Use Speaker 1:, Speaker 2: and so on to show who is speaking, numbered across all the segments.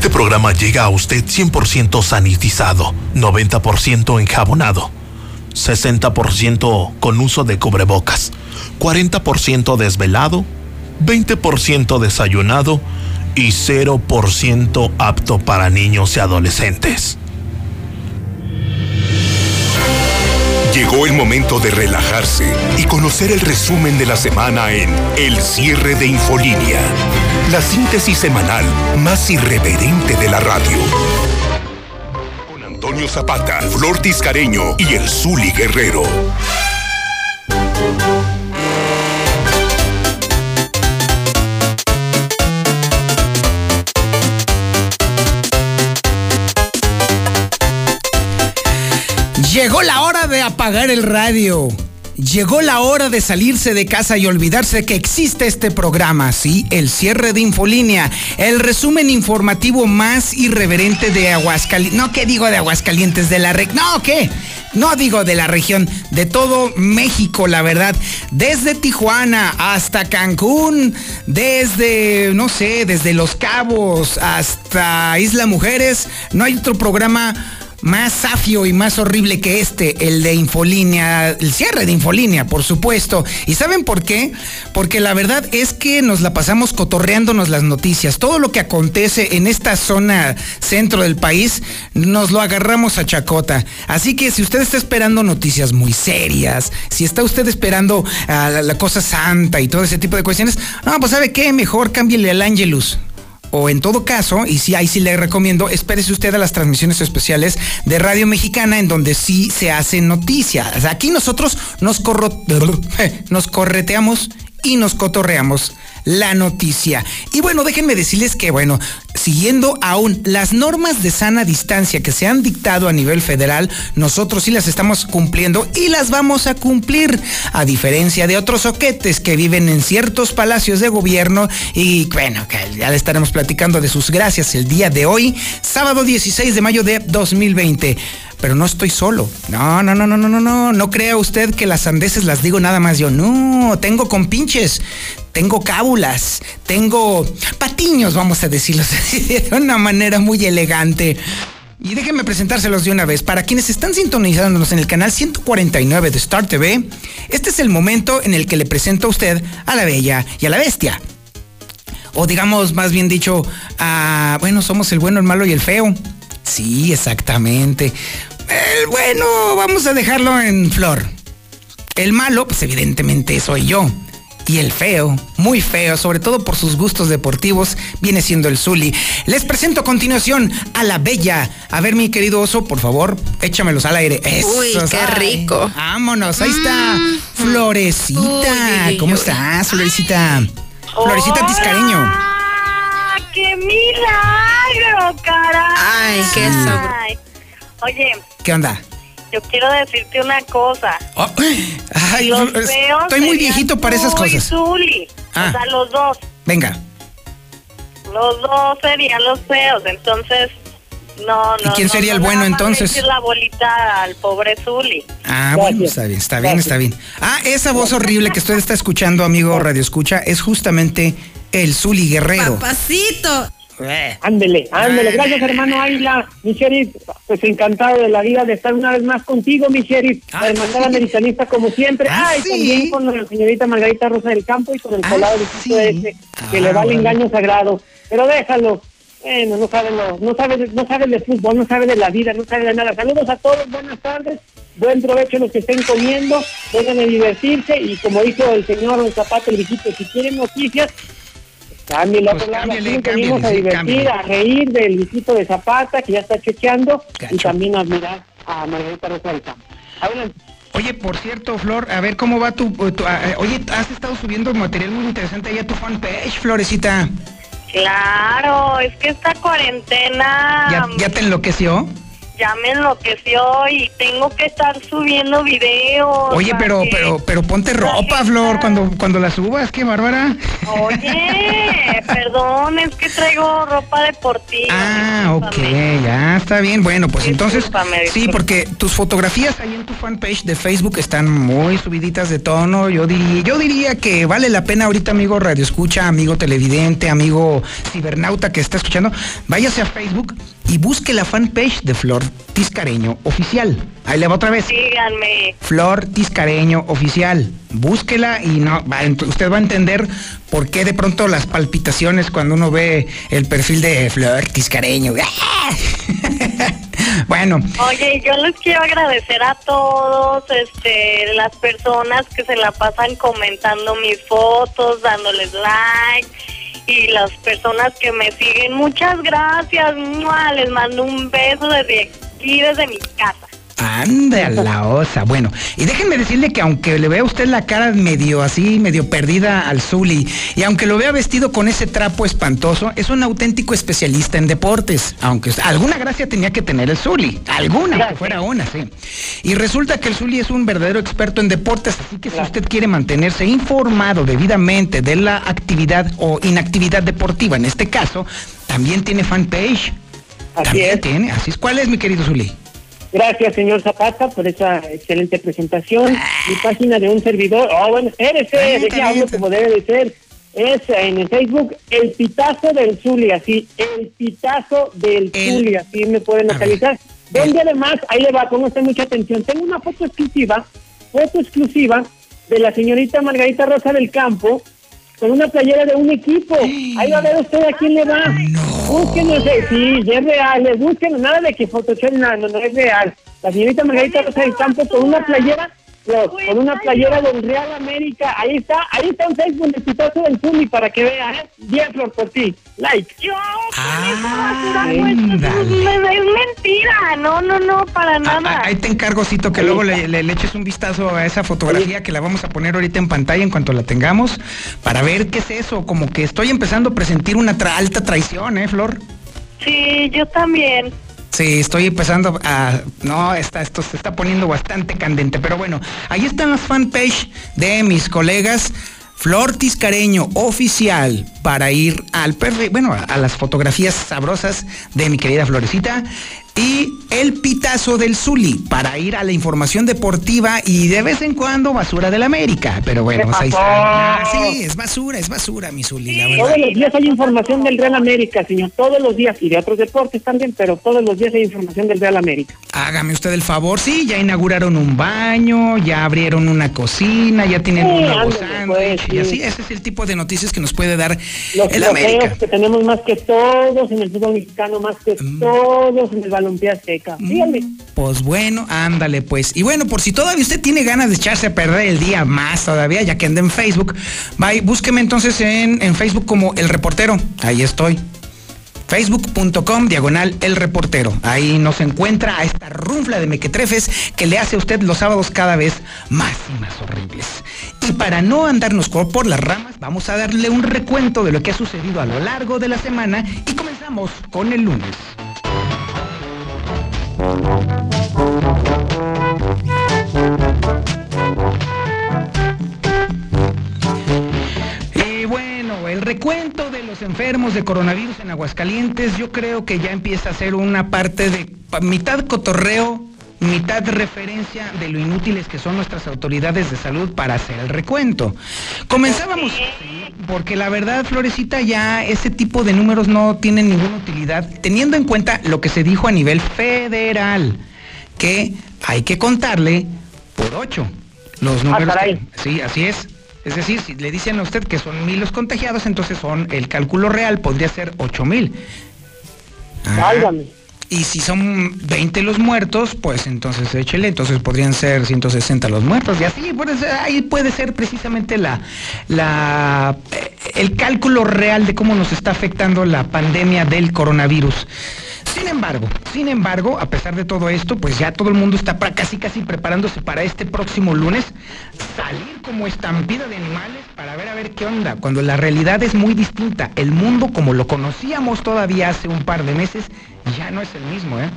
Speaker 1: Este programa llega a usted 100% sanitizado, 90% enjabonado, 60% con uso de cubrebocas, 40% desvelado, 20% desayunado y 0% apto para niños y adolescentes.
Speaker 2: Llegó el momento de relajarse y conocer el resumen de la semana en El cierre de Infolínea, la síntesis semanal más irreverente de la radio. Con Antonio Zapata, Flor Tiscareño y el Zuli Guerrero.
Speaker 3: Llegó la hora de apagar el radio. Llegó la hora de salirse de casa y olvidarse que existe este programa, sí, el cierre de Infolínea, el resumen informativo más irreverente de Aguascalientes. No, ¿qué digo de Aguascalientes? De la región. No, ¿qué? No digo de la región, de todo México, la verdad. Desde Tijuana hasta Cancún, desde, no sé, desde Los Cabos hasta Isla Mujeres, no hay otro programa más safio y más horrible que este, el de Infolínea, el cierre de Infolínea, por supuesto. ¿Y saben por qué? Porque la verdad es que nos la pasamos cotorreándonos las noticias. Todo lo que acontece en esta zona centro del país, nos lo agarramos a chacota. Así que si usted está esperando noticias muy serias, si está usted esperando a la, cosa santa y todo ese tipo de cuestiones, no, pues sabe qué, mejor cámbiale al Angelus o en todo caso, y sí, ahí sí le recomiendo, espérese usted a las transmisiones especiales de Radio Mexicana en donde sí se hace noticias. Aquí nosotros nos, corro, nos correteamos y nos cotorreamos la noticia. Y bueno, déjenme decirles que, bueno, siguiendo aún las normas de sana distancia que se han dictado a nivel federal, nosotros sí las estamos cumpliendo y las vamos a cumplir, a diferencia de otros soquetes que viven en ciertos palacios de gobierno y bueno, que ya le estaremos platicando de sus gracias el día de hoy, sábado 16 de mayo de 2020 pero no estoy solo. No, no, no, no, no, no, no. No crea usted que las sandeces las digo nada más yo. No, tengo compinches, tengo cábulas, tengo patiños, vamos a decirlo de una manera muy elegante. Y déjenme presentárselos de una vez. Para quienes están sintonizándonos en el canal 149 de Star TV, este es el momento en el que le presento a usted a la bella y a la bestia. O digamos, más bien dicho, a, bueno, somos el bueno, el malo y el feo. Sí, exactamente. El bueno, vamos a dejarlo en flor. El malo, pues evidentemente soy yo. Y el feo, muy feo, sobre todo por sus gustos deportivos, viene siendo el Zuli. Les presento a continuación a la bella. A ver, mi querido oso, por favor, échamelos al aire.
Speaker 4: Eso, Uy, qué
Speaker 3: ay,
Speaker 4: rico.
Speaker 3: Vámonos, ahí está. Florecita.
Speaker 4: Uy,
Speaker 3: ¿Cómo estás, Florecita? Florecita Tiscareño.
Speaker 5: ¡Ah, ¡Qué milagro, caray!
Speaker 4: Ay, qué.
Speaker 5: Ay. Oye,
Speaker 3: ¿Qué onda?
Speaker 5: Yo quiero decirte una cosa.
Speaker 3: Oh, ay,
Speaker 5: Los feos
Speaker 3: estoy muy viejito para esas cosas.
Speaker 5: Zuli.
Speaker 3: Ah.
Speaker 5: O sea, los dos.
Speaker 3: Venga.
Speaker 5: Los dos serían los feos. Entonces, no, no.
Speaker 3: ¿Y quién
Speaker 5: no,
Speaker 3: sería
Speaker 5: no
Speaker 3: el bueno, entonces?
Speaker 5: la bolita al pobre Zuli.
Speaker 3: Ah, bueno, está bien, está bien, está bien. Ah, esa voz horrible que usted está escuchando, amigo Radio Escucha, es justamente el Zuli Guerrero.
Speaker 4: Papacito.
Speaker 3: Eh,
Speaker 6: Ándele, ándele.
Speaker 3: Ah.
Speaker 6: Gracias, hermano Águila. Mi sheriff, pues encantado de la vida de estar una vez más contigo, mi sheriff.
Speaker 3: Ah,
Speaker 6: la hermandad
Speaker 3: sí.
Speaker 6: americanista como siempre.
Speaker 3: Ah,
Speaker 6: Ah, y
Speaker 3: sí.
Speaker 6: también con la señorita Margarita Rosa del Campo y con el
Speaker 3: Ah,
Speaker 6: colado de
Speaker 3: sí.
Speaker 6: ese, que
Speaker 3: Ah,
Speaker 6: le va el engaño sagrado. Pero déjalo. Bueno, no sabe, lo- no, sabe, de- no sabe de fútbol, no sabe de la vida, no sabe de nada. Saludos a todos, buenas tardes. Buen provecho a los que estén comiendo, vengan a divertirse y como dijo el señor Zapata, el viejito, si quieren noticias, Cámbiale,
Speaker 3: Pues cámbiale,
Speaker 6: nos venimos a divertir,
Speaker 3: cámbiale.
Speaker 6: a reír del visito de Zapata, que ya está chequeando, y también a admirar a Margarita Rosa del Campo. Adelante.
Speaker 3: Oye, por cierto, Flor, a ver cómo va tu... tu- eh, oye, has estado subiendo material muy interesante ahí a tu fanpage, Florecita.
Speaker 5: Claro, es que esta cuarentena
Speaker 3: ¿Ya, ya te enloqueció?
Speaker 5: Ya me enloqueció y tengo que estar subiendo videos.
Speaker 3: Oye, pero,
Speaker 5: que-
Speaker 3: pero, pero ponte ropa, Flor, cuando, cuando la subas, qué bárbara.
Speaker 5: Oye, perdón, es que traigo ropa deportiva.
Speaker 3: Ah, ok, ya está bien. Bueno, pues entonces, sí, porque tus fotografías ahí en tu fanpage de Facebook están muy subiditas de tono. Yo diría, yo diría que vale la pena ahorita, amigo Radio Escucha, amigo televidente, amigo cibernauta que está escuchando, váyase a Facebook y busque la fanpage de Flor Tiscareño Oficial. Ahí le va otra vez.
Speaker 5: Síganme.
Speaker 3: Flor Tiscareño Oficial. Búsquela y no, va- usted va a entender por qué de pronto las palpitaciones cuando uno ve el perfil de Flor Tiscareño. bueno,
Speaker 5: Oye, yo les quiero agradecer a todos, este, las personas que se la pasan comentando mis fotos, dándoles like y las personas que me siguen. Muchas gracias. Les mando un beso desde aquí, desde mi casa.
Speaker 3: Anda a la osa. Bueno, y déjenme decirle que aunque le vea usted la cara medio así, medio perdida al Zuli, y aunque lo vea vestido con ese trapo espantoso, es un auténtico especialista en deportes. Aunque alguna gracia tenía que tener el Zuli. Alguna, que fuera una, sí. Y resulta que el Zuli es un verdadero experto en deportes, así que si usted quiere mantenerse informado debidamente de la actividad o inactividad deportiva, en este caso, también tiene fanpage.
Speaker 6: Así
Speaker 3: también
Speaker 6: es.
Speaker 3: tiene. Así es. ¿Cuál es, mi querido Zuli?
Speaker 6: Gracias, señor Zapata, por esa excelente presentación. Mi página de un servidor. Oh, bueno, espérese,
Speaker 3: está
Speaker 6: deje
Speaker 3: bien,
Speaker 6: hablo como debe de ser. Es en el Facebook El Pitazo del Zuli, así. El Pitazo del
Speaker 3: El-
Speaker 6: Zuli, así me pueden localizar. Donde además, ahí le va, ponga usted mucha atención. Tengo una foto exclusiva, foto exclusiva de la señorita Margarita Rosa del Campo con una playera de un equipo. Ahí va a ver usted a quién le va. Búsquenos, eh, sí, es real, eh, búsquenos, nada de que Photoshop, no, no, no es real. La señorita Margarita Rosa del Campo con una playera, no, con una playera del Real América, ahí está, ahí está en Facebook, el pitazo del Zuli para que vea, ¿eh? Bien, Flor, por ti, like.
Speaker 5: Yo,
Speaker 3: Ah,
Speaker 5: es, mentira. No, no, no, para
Speaker 3: Ah,
Speaker 5: nada.
Speaker 3: ah, ahí te encargo, Cito, que
Speaker 6: Ahí
Speaker 3: luego le- le eches un vistazo a esa fotografía que la vamos a poner ahorita en pantalla en cuanto la tengamos, para ver qué es eso. Como que estoy empezando a presentir una tra- alta traición, ¿eh, Flor?
Speaker 5: Sí, yo también.
Speaker 3: Sí, estoy empezando a... No, está, esto se está poniendo bastante candente, pero bueno, ahí están las fanpage de mis colegas. Flor Tiscareño oficial para ir al bueno, a las fotografías sabrosas de mi querida Florecita y el pitazo del Zuli para ir a la información deportiva y de vez en cuando basura del América. Pero bueno, pues ahí está. Ah, sí, es basura, es basura, mi Zuli, la verdad.
Speaker 6: Todos los días hay información del Real América, señor, todos los días, y de otros deportes también, pero todos los días hay información del Real América.
Speaker 3: Hágame usted el favor, sí, ya inauguraron un baño, ya abrieron una cocina, ya tienen
Speaker 6: Sí,
Speaker 3: un nuevo sándwich,
Speaker 6: pues,
Speaker 3: y
Speaker 6: sí.
Speaker 3: así, ese es el tipo de noticias que nos puede dar
Speaker 6: Los
Speaker 3: el América.
Speaker 6: que tenemos más que todos en el fútbol mexicano, más que
Speaker 3: Mm.
Speaker 6: todos en el azteca. Dígame.
Speaker 3: Pues bueno, ándale pues. Y bueno, por si todavía usted tiene ganas de echarse a perder el día más todavía, ya que anda en Facebook, vaya, búsqueme entonces en, en Facebook como El Reportero. Ahí estoy. Facebook.com diagonal el reportero. Ahí nos encuentra a esta runfla de mequetrefes que le hace a usted los sábados cada vez más y más horribles. Y para no andarnos por las ramas, vamos a darle un recuento de lo que ha sucedido a lo largo de la semana y comenzamos con el lunes. El recuento de los enfermos de coronavirus en Aguascalientes, yo creo que ya empieza a ser una parte de mitad cotorreo, mitad referencia de lo inútiles que son nuestras autoridades de salud para hacer el recuento. Comenzábamos, sí, porque la verdad, Florecita, ya ese tipo de números no tienen ninguna utilidad, teniendo en cuenta lo que se dijo a nivel federal, que hay que contarle por ocho los números.
Speaker 6: caray.
Speaker 3: que- sí, así es. Es decir, si le dicen a usted que son mil los contagiados, entonces son el cálculo real podría ser ocho mil.
Speaker 6: Válgame.
Speaker 3: Y si son 20 los muertos, pues entonces échele, entonces podrían ser 160 los muertos y así, ahí puede ser precisamente la, la, eh, el cálculo real de cómo nos está afectando la pandemia del coronavirus. Sin embargo, sin embargo, a pesar de todo esto, pues ya todo el mundo está para casi casi preparándose para este próximo lunes salir como estampida de animales para ver a ver qué onda, cuando la realidad es muy distinta. El mundo como lo conocíamos todavía hace un par de meses ya no es el mismo, ¿eh?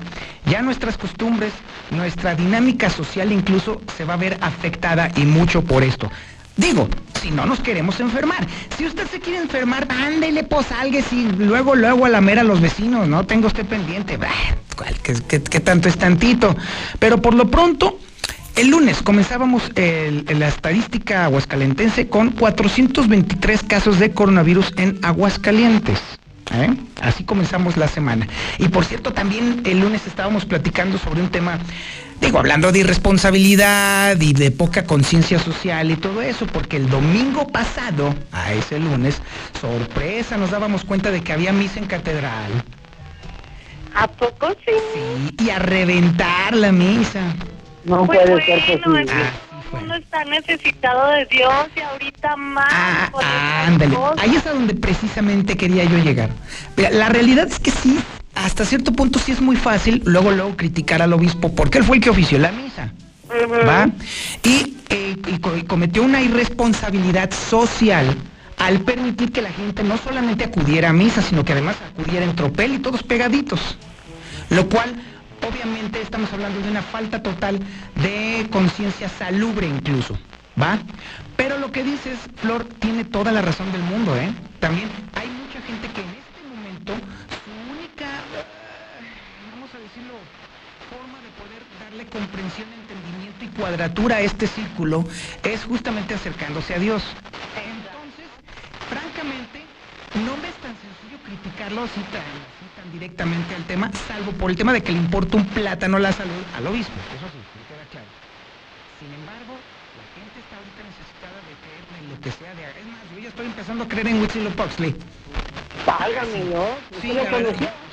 Speaker 3: Ya nuestras costumbres, nuestra dinámica social incluso se va a ver afectada y mucho por esto. Digo, si no nos queremos enfermar. Si usted se quiere enfermar, ándele, pues y luego, luego a la mera a los vecinos, ¿no? Tengo usted pendiente. ¿qué, qué, tanto es tantito? Pero por lo pronto, el lunes comenzábamos la estadística aguascalentense con 423 casos de coronavirus en Aguascalientes. ¿Eh? Así comenzamos la semana. Y por cierto, también el lunes estábamos platicando sobre un tema Digo, hablando de irresponsabilidad y de poca conciencia social y todo eso, porque el domingo pasado, a ese lunes, sorpresa, nos dábamos cuenta de que había misa en catedral.
Speaker 5: ¿A poco sí?
Speaker 3: Sí, y a reventar la misa.
Speaker 6: No
Speaker 5: pues
Speaker 6: puede
Speaker 5: bueno,
Speaker 6: ser posible.
Speaker 5: Ah, uno está necesitado de Dios y ahorita más.
Speaker 3: Ah, ándale. Ahí es a donde precisamente quería yo llegar. la realidad es que sí, hasta cierto punto sí es muy fácil luego luego criticar al obispo porque él fue el que ofició la misa. ¿Va? Y, eh, cometió una irresponsabilidad social al permitir que la gente no solamente acudiera a misa, sino que además acudiera en tropel y todos pegaditos. Lo cual, obviamente, estamos hablando de una falta total de conciencia salubre incluso. ¿Va? Pero lo que dices, Flor, tiene toda la razón del mundo, ¿eh? También hay mucha gente que en este momento comprensión, entendimiento y cuadratura a este círculo es justamente acercándose a Dios. Entonces, francamente, no me es tan sencillo criticarlo así tan, tan directamente al tema, salvo por el tema de que le importa un plátano la salud al obispo. Eso sí, me queda claro. Sin embargo, la gente está ahorita necesitada de creer en lo que sea de... Es más, yo ya estoy empezando a creer en Huitzilopochtli.
Speaker 6: Válgame, ¿no?
Speaker 3: Sí,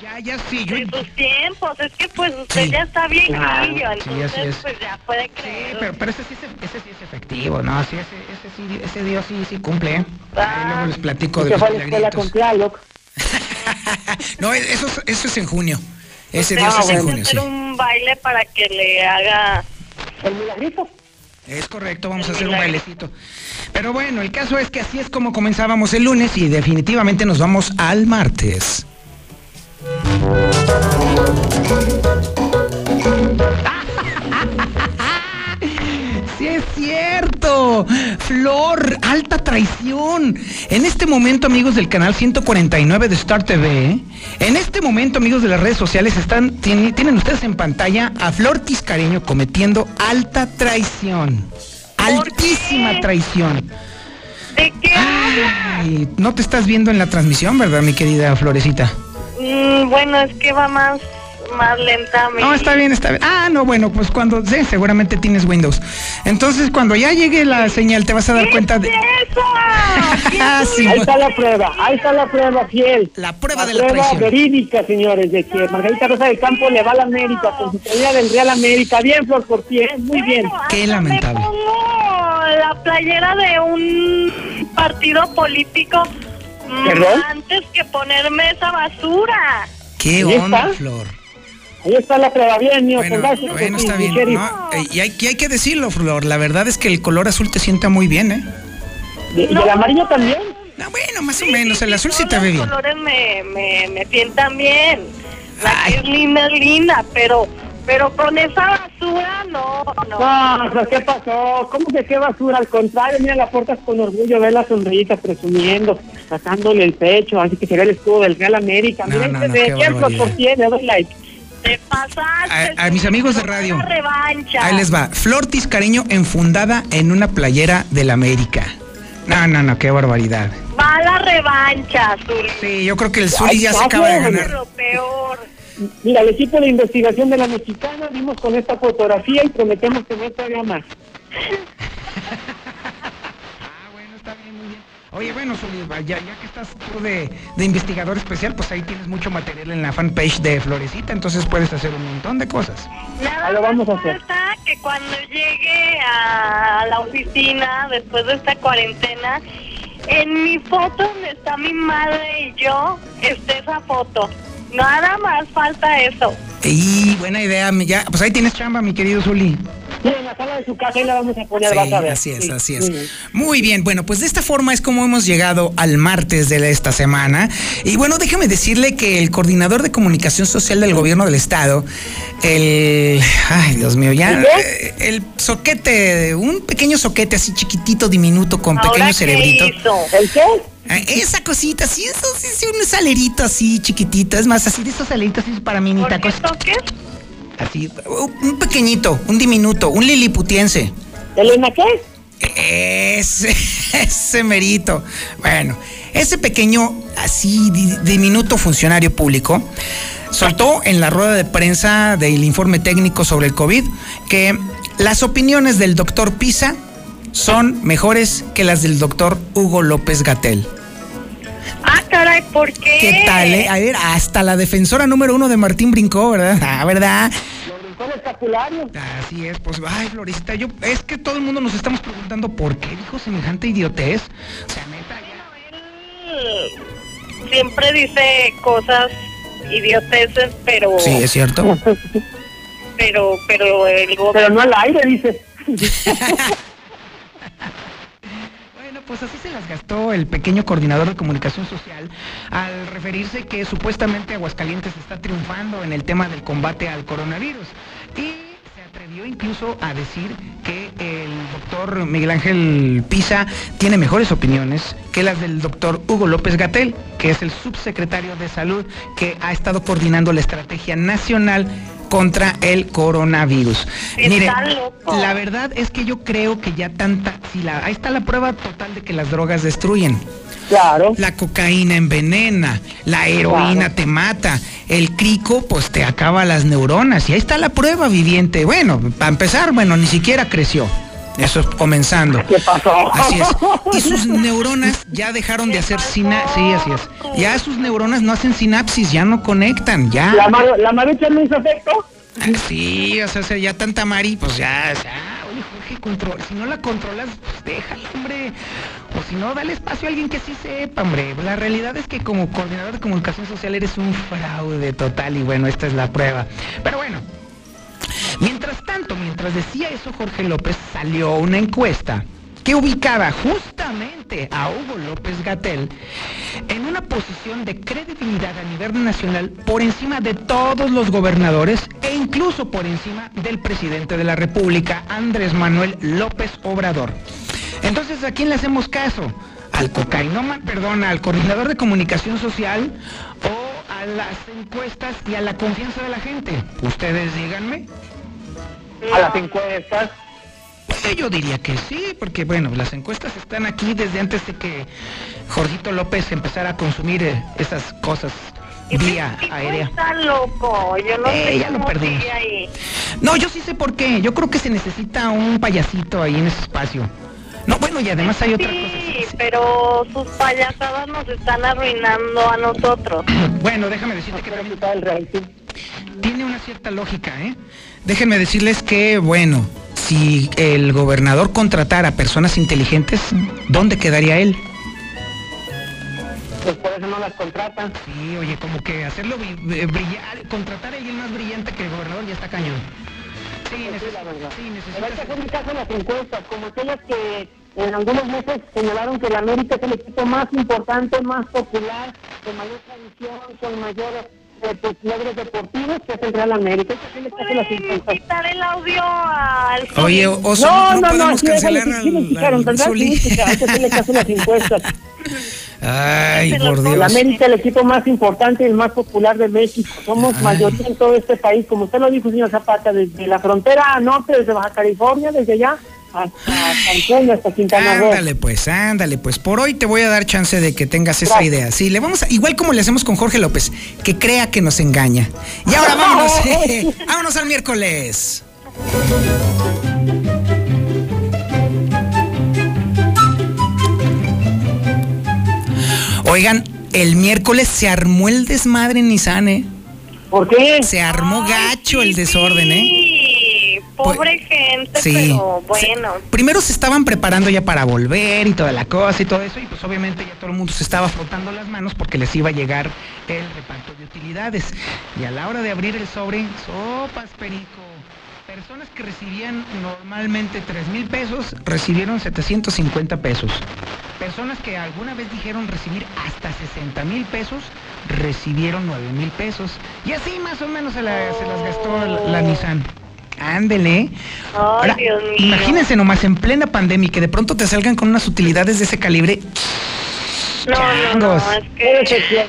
Speaker 3: ya, ya sí. Yo...
Speaker 5: En sus tiempos, es que pues usted ya está bien entonces pues ya puede creer.
Speaker 3: Sí, pero, pero ese, sí es, ese sí es efectivo, ¿no? Sí, ese, ese, sí, ese Dios sí, sí cumple, ¿eh? Ahí luego les platico de los
Speaker 6: milagritos.
Speaker 3: no, eso, eso es en junio. Ese Dios es en junio,
Speaker 5: hacer un baile para que le haga...
Speaker 6: ¿El milagrito?
Speaker 3: Es correcto, vamos a hacer un bailecito. Pero bueno, el caso es que así es como comenzábamos el lunes y definitivamente nos vamos al martes. Es cierto. Flor, alta traición. En este momento, amigos del canal 149 de Star TV, en este momento, amigos de las redes sociales, están, tienen, tienen ustedes en pantalla a Flor Tiscareño cometiendo alta traición. Altísima traición.
Speaker 5: ¿De qué?
Speaker 3: Ay, no te estás viendo en la transmisión, ¿verdad, mi querida Florecita?
Speaker 5: Mm, bueno, es que va más más lentamente.
Speaker 3: No, está bien, está bien. Ah, no, bueno, pues cuando, sí, seguramente tienes Windows. Entonces, cuando ya llegue la señal, te vas a dar cuenta de...
Speaker 5: eso?
Speaker 3: Ah,
Speaker 6: ahí está la prueba, ahí está la prueba fiel.
Speaker 3: La prueba de
Speaker 6: la
Speaker 3: prueba
Speaker 6: verídica, señores, de que Margarita Rosa del Campo le va a la América con su playera del Real América. Bien, Flor, por ti, ¿eh? muy bien.
Speaker 3: Qué lamentable. Me
Speaker 5: pongo la playera de un partido político antes que ponerme esa basura.
Speaker 3: ¿Qué onda, Flor?
Speaker 6: Ahí está la prueba, bien, mío.
Speaker 3: Bueno, bueno está bien. Eh, y, hay, hay, que decirlo, Flor. La verdad es que el color azul te sienta muy bien, ¿eh?
Speaker 6: ¿Y, el amarillo también?
Speaker 3: No, bueno, más o menos. El azul sí te ve bien.
Speaker 5: Los colores me, me, me sientan bien. La que es linda es linda, pero pero con esa basura, no, no.
Speaker 6: No, ¿qué pasó? ¿Cómo que qué basura? Al contrario, mira, la portas con orgullo, ver la sonrillita presumiendo, sacándole el pecho, así que se ve el escudo del Real América.
Speaker 3: No,
Speaker 6: Mira,
Speaker 3: no, no, ejemplo,
Speaker 6: por 100, le doy like.
Speaker 5: Te pasaste.
Speaker 3: A, mis amigos de radio.
Speaker 5: Revancha.
Speaker 3: Ahí les va. Flor Tiscareño enfundada en una playera del América. No, no, no, qué barbaridad.
Speaker 5: Va la revancha, Zuli.
Speaker 3: Sí, yo creo que el Zuli ya se acaba de ganar.
Speaker 5: Lo peor.
Speaker 6: Mira, el equipo de investigación de la mexicana vimos con esta fotografía y prometemos que no todavía más.
Speaker 3: Oye, bueno, ya, ya que estás tú de, investigador especial, pues ahí tienes mucho material en la fanpage de Florecita, entonces puedes hacer un montón de cosas.
Speaker 5: Nada lo vamos a hacer. que cuando llegue a la oficina, después de esta cuarentena, en mi foto donde está mi madre y yo, esté esa foto. Nada más falta eso.
Speaker 3: Y buena idea, mi- ya, pues ahí tienes chamba, mi querido Zuli.
Speaker 6: Sí, en la sala de su casa y la vamos a poner,
Speaker 3: Sí,
Speaker 6: vas a ver.
Speaker 3: así es,
Speaker 6: Sí,
Speaker 3: así es. Muy bien, bueno, pues de esta forma es como hemos llegado al martes de esta semana. Y bueno, déjame decirle que el coordinador de comunicación social del gobierno del estado, el... Ay, Dios mío, ya...
Speaker 6: ¿El
Speaker 3: eh, El soquete, un pequeño soquete así chiquitito, diminuto, con
Speaker 5: Ahora,
Speaker 3: pequeño
Speaker 5: ¿qué
Speaker 3: cerebrito.
Speaker 5: hizo?
Speaker 6: ¿El qué?
Speaker 3: Ah, Esa cosita, sí, eso sí, sí, un salerito así chiquitito. Es más, así de esos saleritos así para mí,
Speaker 5: ¿Por
Speaker 3: nita,
Speaker 5: qué?
Speaker 3: Así, un pequeñito, un diminuto, un liliputiense.
Speaker 6: ¿Elena qué?
Speaker 3: Ese, ese merito. Bueno, ese pequeño, así di- diminuto funcionario público soltó en la rueda de prensa del informe técnico sobre el COVID que las opiniones del doctor Pisa son mejores que las del doctor Hugo López Gatel.
Speaker 5: Ah, caray, ¿por qué?
Speaker 3: ¿Qué tal? eh? A ver, hasta la defensora número uno de Martín brincó, ¿verdad? Ah, ¿verdad? Así es, pues, ay, Florecita, yo, es que todo el mundo nos estamos preguntando por qué dijo semejante idiotez. O sea, neta, ya.
Speaker 5: Él Siempre dice cosas idioteces, pero...
Speaker 3: Sí, es cierto.
Speaker 5: Pero, pero el
Speaker 6: Pero no al aire, dice.
Speaker 3: Pues así se las gastó el pequeño coordinador de comunicación social al referirse que supuestamente Aguascalientes está triunfando en el tema del combate al coronavirus. Atrevió incluso a decir que el doctor Miguel Ángel Pisa tiene mejores opiniones que las del doctor Hugo López Gatel, que es el subsecretario de salud que ha estado coordinando la estrategia nacional contra el coronavirus.
Speaker 5: Loco.
Speaker 3: la verdad es que yo creo que ya tanta, si la, ahí está la prueba total de que las drogas destruyen.
Speaker 6: Claro.
Speaker 3: La cocaína envenena, la heroína
Speaker 6: Claro.
Speaker 3: te mata, el crico pues te acaba las neuronas y ahí está la prueba viviente. Bueno, para empezar, bueno, ni siquiera creció. Eso es comenzando.
Speaker 6: ¿Qué pasó?
Speaker 3: Así es. Y sus neuronas ya dejaron de hacer sinapsis. Sí, así es. Ya sus neuronas no hacen sinapsis, ya no conectan, ya.
Speaker 6: ¿La, mar ¿La marucha no hizo efecto?
Speaker 3: Ah, Sí, o sea, ya tanta Mari, pues ya, ya, control, si no la controlas, pues déjala, hombre. O si no, dale espacio a alguien que sí sepa, hombre. La realidad es que como coordinador de comunicación social eres un fraude total y bueno, esta es la prueba. Pero bueno, mientras tanto, mientras decía eso Jorge López, salió una encuesta que ubicaba justamente a Hugo López Gatel en una posición de credibilidad a nivel nacional por encima de todos los gobernadores e incluso por encima del presidente de la República, Andrés Manuel López Obrador. Entonces, ¿a quién le hacemos caso? ¿Al cocainómano, perdón, al coordinador de comunicación social o a las encuestas y a la confianza de la gente? Ustedes díganme.
Speaker 6: A las encuestas.
Speaker 3: Eh, Yo diría que sí, porque bueno, las encuestas están aquí desde antes de que Jorgito López empezara a consumir eh, esas cosas vía aérea.
Speaker 5: Está loco, yo no
Speaker 3: Eh,
Speaker 5: sé
Speaker 3: ya lo
Speaker 5: ahí.
Speaker 3: No, yo sí sé por qué. Yo creo que se necesita un payasito ahí en ese espacio. No, bueno, y además hay otra
Speaker 5: Sí,
Speaker 3: cosa.
Speaker 5: pero sus payasadas nos están arruinando a nosotros.
Speaker 3: Bueno, déjame decirte que también tiene una cierta lógica, ¿eh? Déjenme decirles que, bueno, si el gobernador contratara personas inteligentes, ¿dónde quedaría él?
Speaker 6: Pues por eso no las contratan.
Speaker 3: Sí, oye, como que hacerlo eh, brillar, contratar a alguien más brillante que el gobernador ya está cañón. Sí,
Speaker 6: Sí,
Speaker 3: neces-
Speaker 6: la verdad.
Speaker 3: sí,
Speaker 6: Pero hay que caso a las encuestas, como aquellas que en algunos meses señalaron que el América es el equipo más importante, más popular, con mayor tradición, con mayor pues, logros deportivos, que es el Real América. Hay que hacerle caso a las
Speaker 5: ¿Puedes
Speaker 6: encuestas.
Speaker 5: quitar el audio al...
Speaker 3: Oye, Oso,
Speaker 6: No,
Speaker 3: no,
Speaker 6: no, no,
Speaker 3: podemos
Speaker 6: sí, déjale,
Speaker 3: cancelar
Speaker 6: sí, sí, me
Speaker 3: al, al
Speaker 6: a las encuestas.
Speaker 3: Ay, por Dios.
Speaker 6: América es el equipo más importante y el más popular de México. Somos mayoría en todo este país, como usted lo dijo, señor Zapata, desde la frontera norte, desde Baja California, desde allá hasta Cancún, hasta Quintana Roo.
Speaker 3: Ándale pues, ándale pues. Por hoy te voy a dar chance de que tengas esa
Speaker 6: Gracias.
Speaker 3: idea. Sí, le vamos a, igual como le hacemos con Jorge López, que crea que nos engaña. Y ahora vámonos, eh, vámonos al miércoles. Oigan, el miércoles se armó el desmadre en Nissan, ¿eh?
Speaker 6: ¿Por qué?
Speaker 3: Se armó gacho el desorden, ¿eh?
Speaker 5: Sí, Pobre gente,
Speaker 3: sí,
Speaker 5: pero bueno.
Speaker 3: Primero se estaban preparando ya para volver y toda la cosa y todo eso, y pues obviamente ya todo el mundo se estaba frotando las manos porque les iba a llegar el reparto de utilidades. Y a la hora de abrir el sobre, sopas, perico. Personas que recibían normalmente 3 mil pesos, recibieron 750 pesos. Personas que alguna vez dijeron recibir hasta 60 mil pesos, recibieron 9 mil pesos. Y así más o menos se, la- se las gastó la, la Nissan. Ándele. Ahora,
Speaker 5: Dios mío.
Speaker 3: imagínense nomás en plena pandemia y que de pronto te salgan con unas utilidades de ese calibre.
Speaker 5: No, no, no,
Speaker 3: changos.
Speaker 5: es que...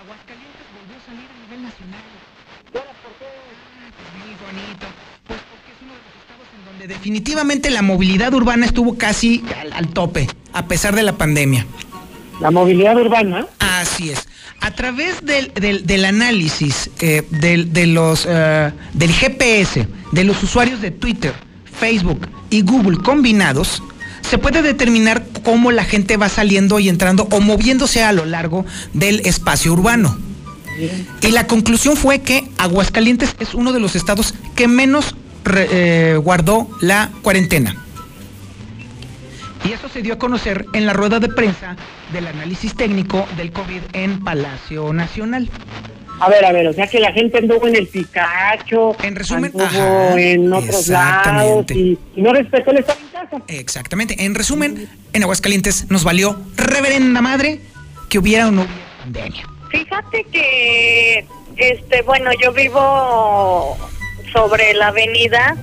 Speaker 3: Aguascalientes volvió a salir a nivel nacional. ¿Por qué? Pues muy bonito. Pues porque es uno de los estados en donde definitivamente la movilidad urbana estuvo casi al, al tope, a pesar de la pandemia.
Speaker 6: La movilidad urbana.
Speaker 3: Así es. A través del, del- análisis eh, del, eh, del GPS, de los usuarios de Twitter, Facebook y Google combinados, se puede determinar cómo la gente va saliendo y entrando o moviéndose a lo largo del espacio urbano. Y la conclusión fue que Aguascalientes es uno de los estados que menos eh, guardó la cuarentena. Y eso se dio a conocer en la rueda de prensa del análisis técnico del COVID en Palacio Nacional.
Speaker 6: A ver, a ver, o sea que la gente anduvo en el Picacho,
Speaker 3: En resumen,
Speaker 6: anduvo
Speaker 3: ajá,
Speaker 6: en otros lados
Speaker 3: exactamente.
Speaker 6: y, y no respetó el estado en casa.
Speaker 3: Exactamente. En resumen, en Aguascalientes nos valió reverenda madre que hubiera o no hubiera pandemia.
Speaker 5: Fíjate que, este, bueno, yo vivo sobre la avenida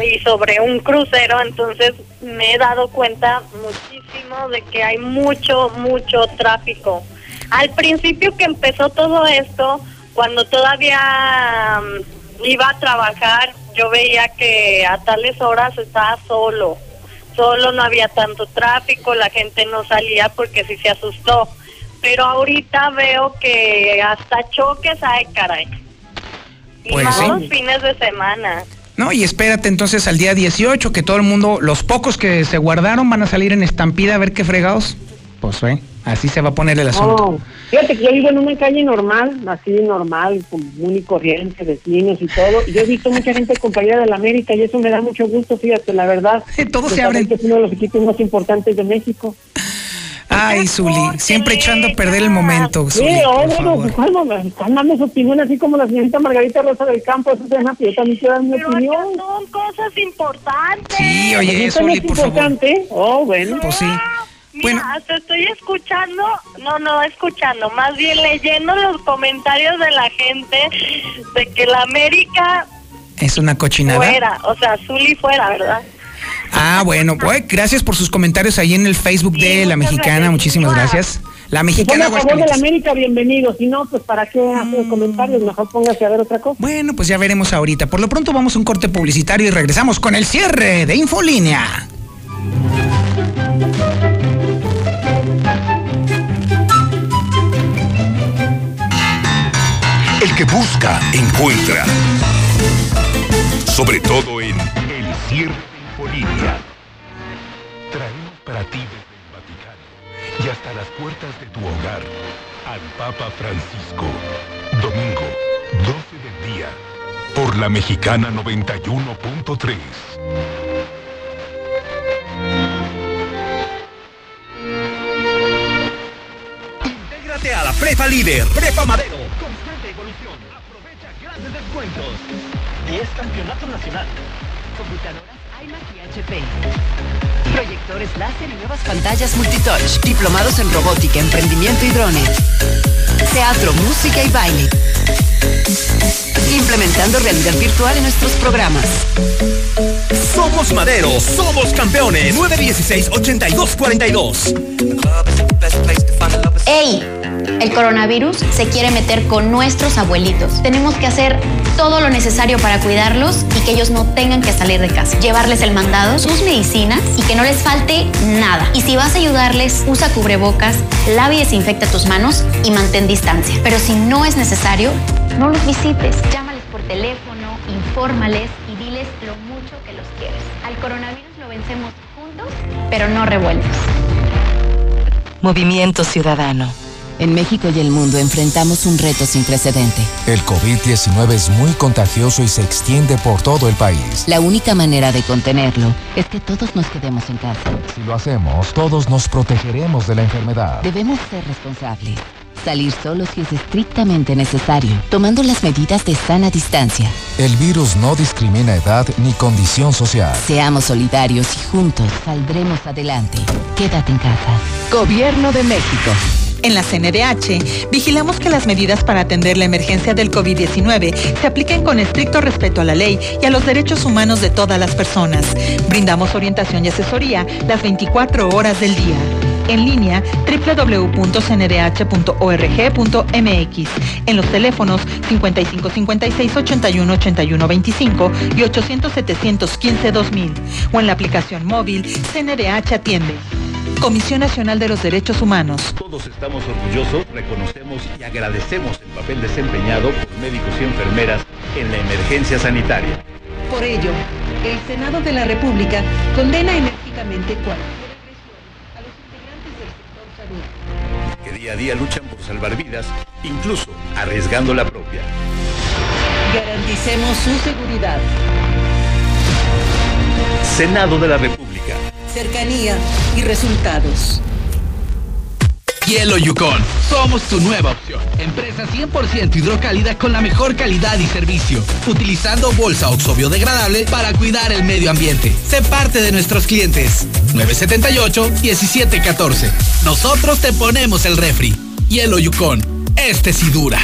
Speaker 5: y sobre un crucero, entonces me he dado cuenta muchísimo de que hay mucho, mucho tráfico. Al principio que empezó todo esto, cuando todavía mm, iba a trabajar, yo veía que a tales horas estaba solo, solo no había tanto tráfico, la gente no salía porque sí se asustó. Pero ahorita veo que hasta choques hay, caray. Y
Speaker 3: Pues
Speaker 5: más
Speaker 3: sí.
Speaker 5: los fines de semana.
Speaker 3: ¿No? Y espérate entonces al día 18 que todo el mundo, los pocos que se guardaron van a salir en estampida a ver qué fregados. Pues ve, así se va a poner el asunto.
Speaker 6: No, fíjate que yo vivo en una calle normal, así normal, común y corriente, vecinos y todo. Y yo he visto mucha gente compañera de la América y eso me da mucho gusto, fíjate, la verdad.
Speaker 3: Todos
Speaker 6: De
Speaker 3: se abren.
Speaker 6: es uno de los equipos más importantes de México.
Speaker 3: Ay, Zuli, siempre echando a perder el momento,
Speaker 6: Sí,
Speaker 3: Zuli, por
Speaker 6: hombre,
Speaker 3: favor.
Speaker 6: ¿cuál están dando su opinión así como la señorita Margarita Rosa del Campo, eso se llama, que yo también quiero dar mi
Speaker 5: Pero acá
Speaker 6: opinión.
Speaker 5: son cosas importantes.
Speaker 3: Sí, oye,
Speaker 6: ¿eso
Speaker 3: Zuli,
Speaker 6: es
Speaker 3: por favor.
Speaker 6: importante? Oh, bueno.
Speaker 3: Pues sí.
Speaker 5: Mira,
Speaker 3: Bueno,
Speaker 5: hasta estoy escuchando, no, no escuchando, más bien leyendo los comentarios de la gente de que la América
Speaker 3: es una cochinada.
Speaker 5: fuera, o sea, Zuli fuera, ¿verdad?
Speaker 3: Ah, bueno, pues gracias por sus comentarios ahí en el Facebook
Speaker 5: Sí,
Speaker 3: de La Mexicana,
Speaker 5: gracias.
Speaker 3: muchísimas gracias. La Mexicana
Speaker 6: a favor de la. América, bienvenido. Si no, pues ¿para qué hacer comentarios? Mejor póngase a ver otra cosa.
Speaker 3: Bueno, pues ya veremos ahorita. Por lo pronto vamos a un corte publicitario y regresamos con el cierre de Infolínea.
Speaker 2: El que busca, encuentra. Sobre todo en El Cierre Vaticano y hasta las puertas de tu hogar al Papa Francisco. Domingo, 12 del día, por la Mexicana 91.3.
Speaker 7: Intégrate a la Prepa Líder, Prepa Madero. Constante evolución. Aprovecha grandes descuentos. 10 campeonato nacional.
Speaker 8: Computadoras iMac y HP. Proyectores láser y nuevas pantallas multitouch. Diplomados en robótica, emprendimiento y drones. Teatro, música y baile. Implementando realidad virtual en nuestros programas.
Speaker 7: Somos Madero, somos campeones. 916-8242.
Speaker 9: ¡Ey! El coronavirus se quiere meter con nuestros abuelitos. Tenemos que hacer todo lo necesario para cuidarlos y que ellos no tengan que salir de casa. Llevarles el mandado, sus medicinas y que no les falte nada. Y si vas a ayudarles, usa cubrebocas, lava y desinfecta tus manos y mantén distancia. Pero si no es necesario, no los visites. Llámales por teléfono, infórmales y diles lo mucho que los quieres. Al coronavirus lo vencemos juntos, pero no revueltos.
Speaker 8: Movimiento Ciudadano. En México y el mundo enfrentamos un reto sin precedente.
Speaker 10: El COVID-19 es muy contagioso y se extiende por todo el país.
Speaker 8: La única manera de contenerlo es que todos nos quedemos en casa.
Speaker 10: Si lo hacemos, todos nos protegeremos de la enfermedad.
Speaker 8: Debemos ser responsables. Salir solo si es estrictamente necesario, tomando las medidas de sana distancia.
Speaker 10: El virus no discrimina edad ni condición social.
Speaker 8: Seamos solidarios y juntos saldremos adelante. Quédate en casa. Gobierno de México.
Speaker 11: En la CNDH, vigilamos que las medidas para atender la emergencia del COVID-19 se apliquen con estricto respeto a la ley y a los derechos humanos de todas las personas. Brindamos orientación y asesoría las 24 horas del día. En línea www.cndh.org.mx. En los teléfonos 5556 81 81 25 y 800 715 2000. O en la aplicación móvil CNDH Atiende. Comisión Nacional de los Derechos Humanos.
Speaker 7: Todos estamos orgullosos, reconocemos y agradecemos el papel desempeñado por médicos y enfermeras en la emergencia sanitaria.
Speaker 11: Por ello, el Senado de la República condena enérgicamente cualquier agresión a los integrantes del sector salud.
Speaker 7: Que día a día luchan por salvar vidas, incluso arriesgando la propia.
Speaker 11: Garanticemos su seguridad.
Speaker 7: Senado de la República
Speaker 11: cercanía y resultados.
Speaker 12: Hielo Yukon. Somos tu nueva opción. Empresa 100% hidrocálida con la mejor calidad y servicio. Utilizando bolsa oxo biodegradable para cuidar el medio ambiente. Sé parte de nuestros clientes. 978-1714. Nosotros te ponemos el refri. Hielo Yukon. Este sí dura.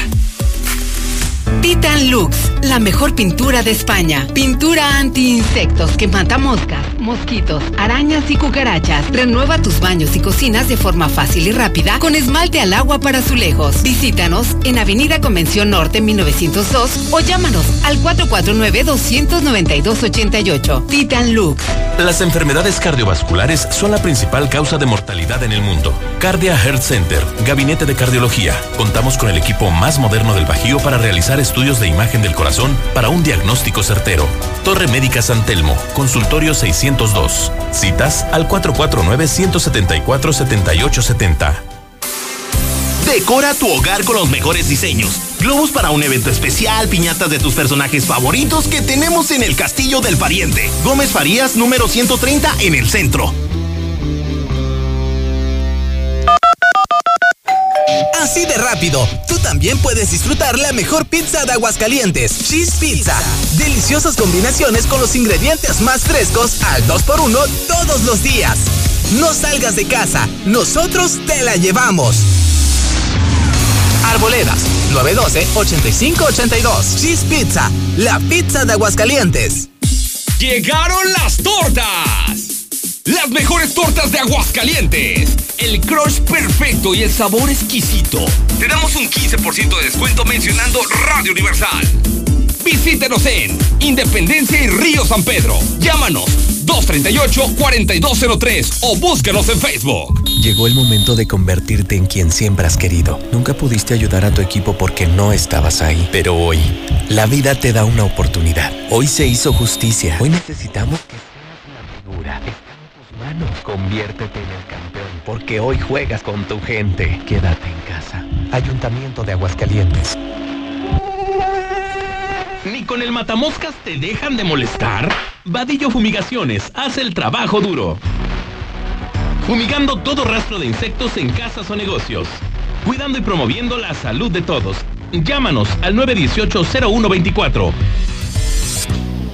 Speaker 13: Titan Lux, la mejor pintura de España. Pintura anti-insectos que mata moscas, mosquitos, arañas y cucarachas. Renueva tus baños y cocinas de forma fácil y rápida con esmalte al agua para azulejos. Visítanos en Avenida Convención Norte 1902 o llámanos al 449-292-88. Titan Lux.
Speaker 14: Las enfermedades cardiovasculares son la principal causa de mortalidad en el mundo. Cardia Health Center, Gabinete de Cardiología. Contamos con el equipo más moderno del Bajío para realizar estudios de imagen del corazón para un diagnóstico certero. Torre Médica San Telmo, consultorio 602. Citas al 449-174-7870.
Speaker 1: Decora tu hogar con los mejores diseños. Globos para un evento especial, piñatas de tus personajes favoritos que tenemos en el Castillo del Pariente. Gómez Farías, número 130, en el centro.
Speaker 15: Así de rápido, tú también puedes disfrutar la mejor pizza de Aguascalientes, Cheese Pizza. Deliciosas combinaciones con los ingredientes más frescos al 2x1 todos los días. No salgas de casa, nosotros te la llevamos. Arboledas 912-8582. Cheese Pizza, la pizza de Aguascalientes.
Speaker 16: ¡Llegaron las tortas! Las mejores tortas de Aguascalientes. El crush perfecto y el sabor exquisito. Te damos un 15% de descuento mencionando Radio Universal. Visítenos en Independencia y Río San Pedro. Llámanos 238-4203 o búscanos en Facebook.
Speaker 17: Llegó el momento de convertirte en quien siempre has querido. Nunca pudiste ayudar a tu equipo porque no estabas ahí. Pero hoy, la vida te da una oportunidad. Hoy se hizo justicia. Hoy necesitamos que seas una figura. Conviértete en el campeón porque hoy juegas con tu gente. Quédate en casa. Ayuntamiento de Aguascalientes.
Speaker 18: ¿Ni con el matamoscas te dejan de molestar? Vadillo Fumigaciones hace el trabajo duro. Fumigando todo rastro de insectos en casas o negocios. Cuidando y promoviendo la salud de todos. Llámanos al 918-0124.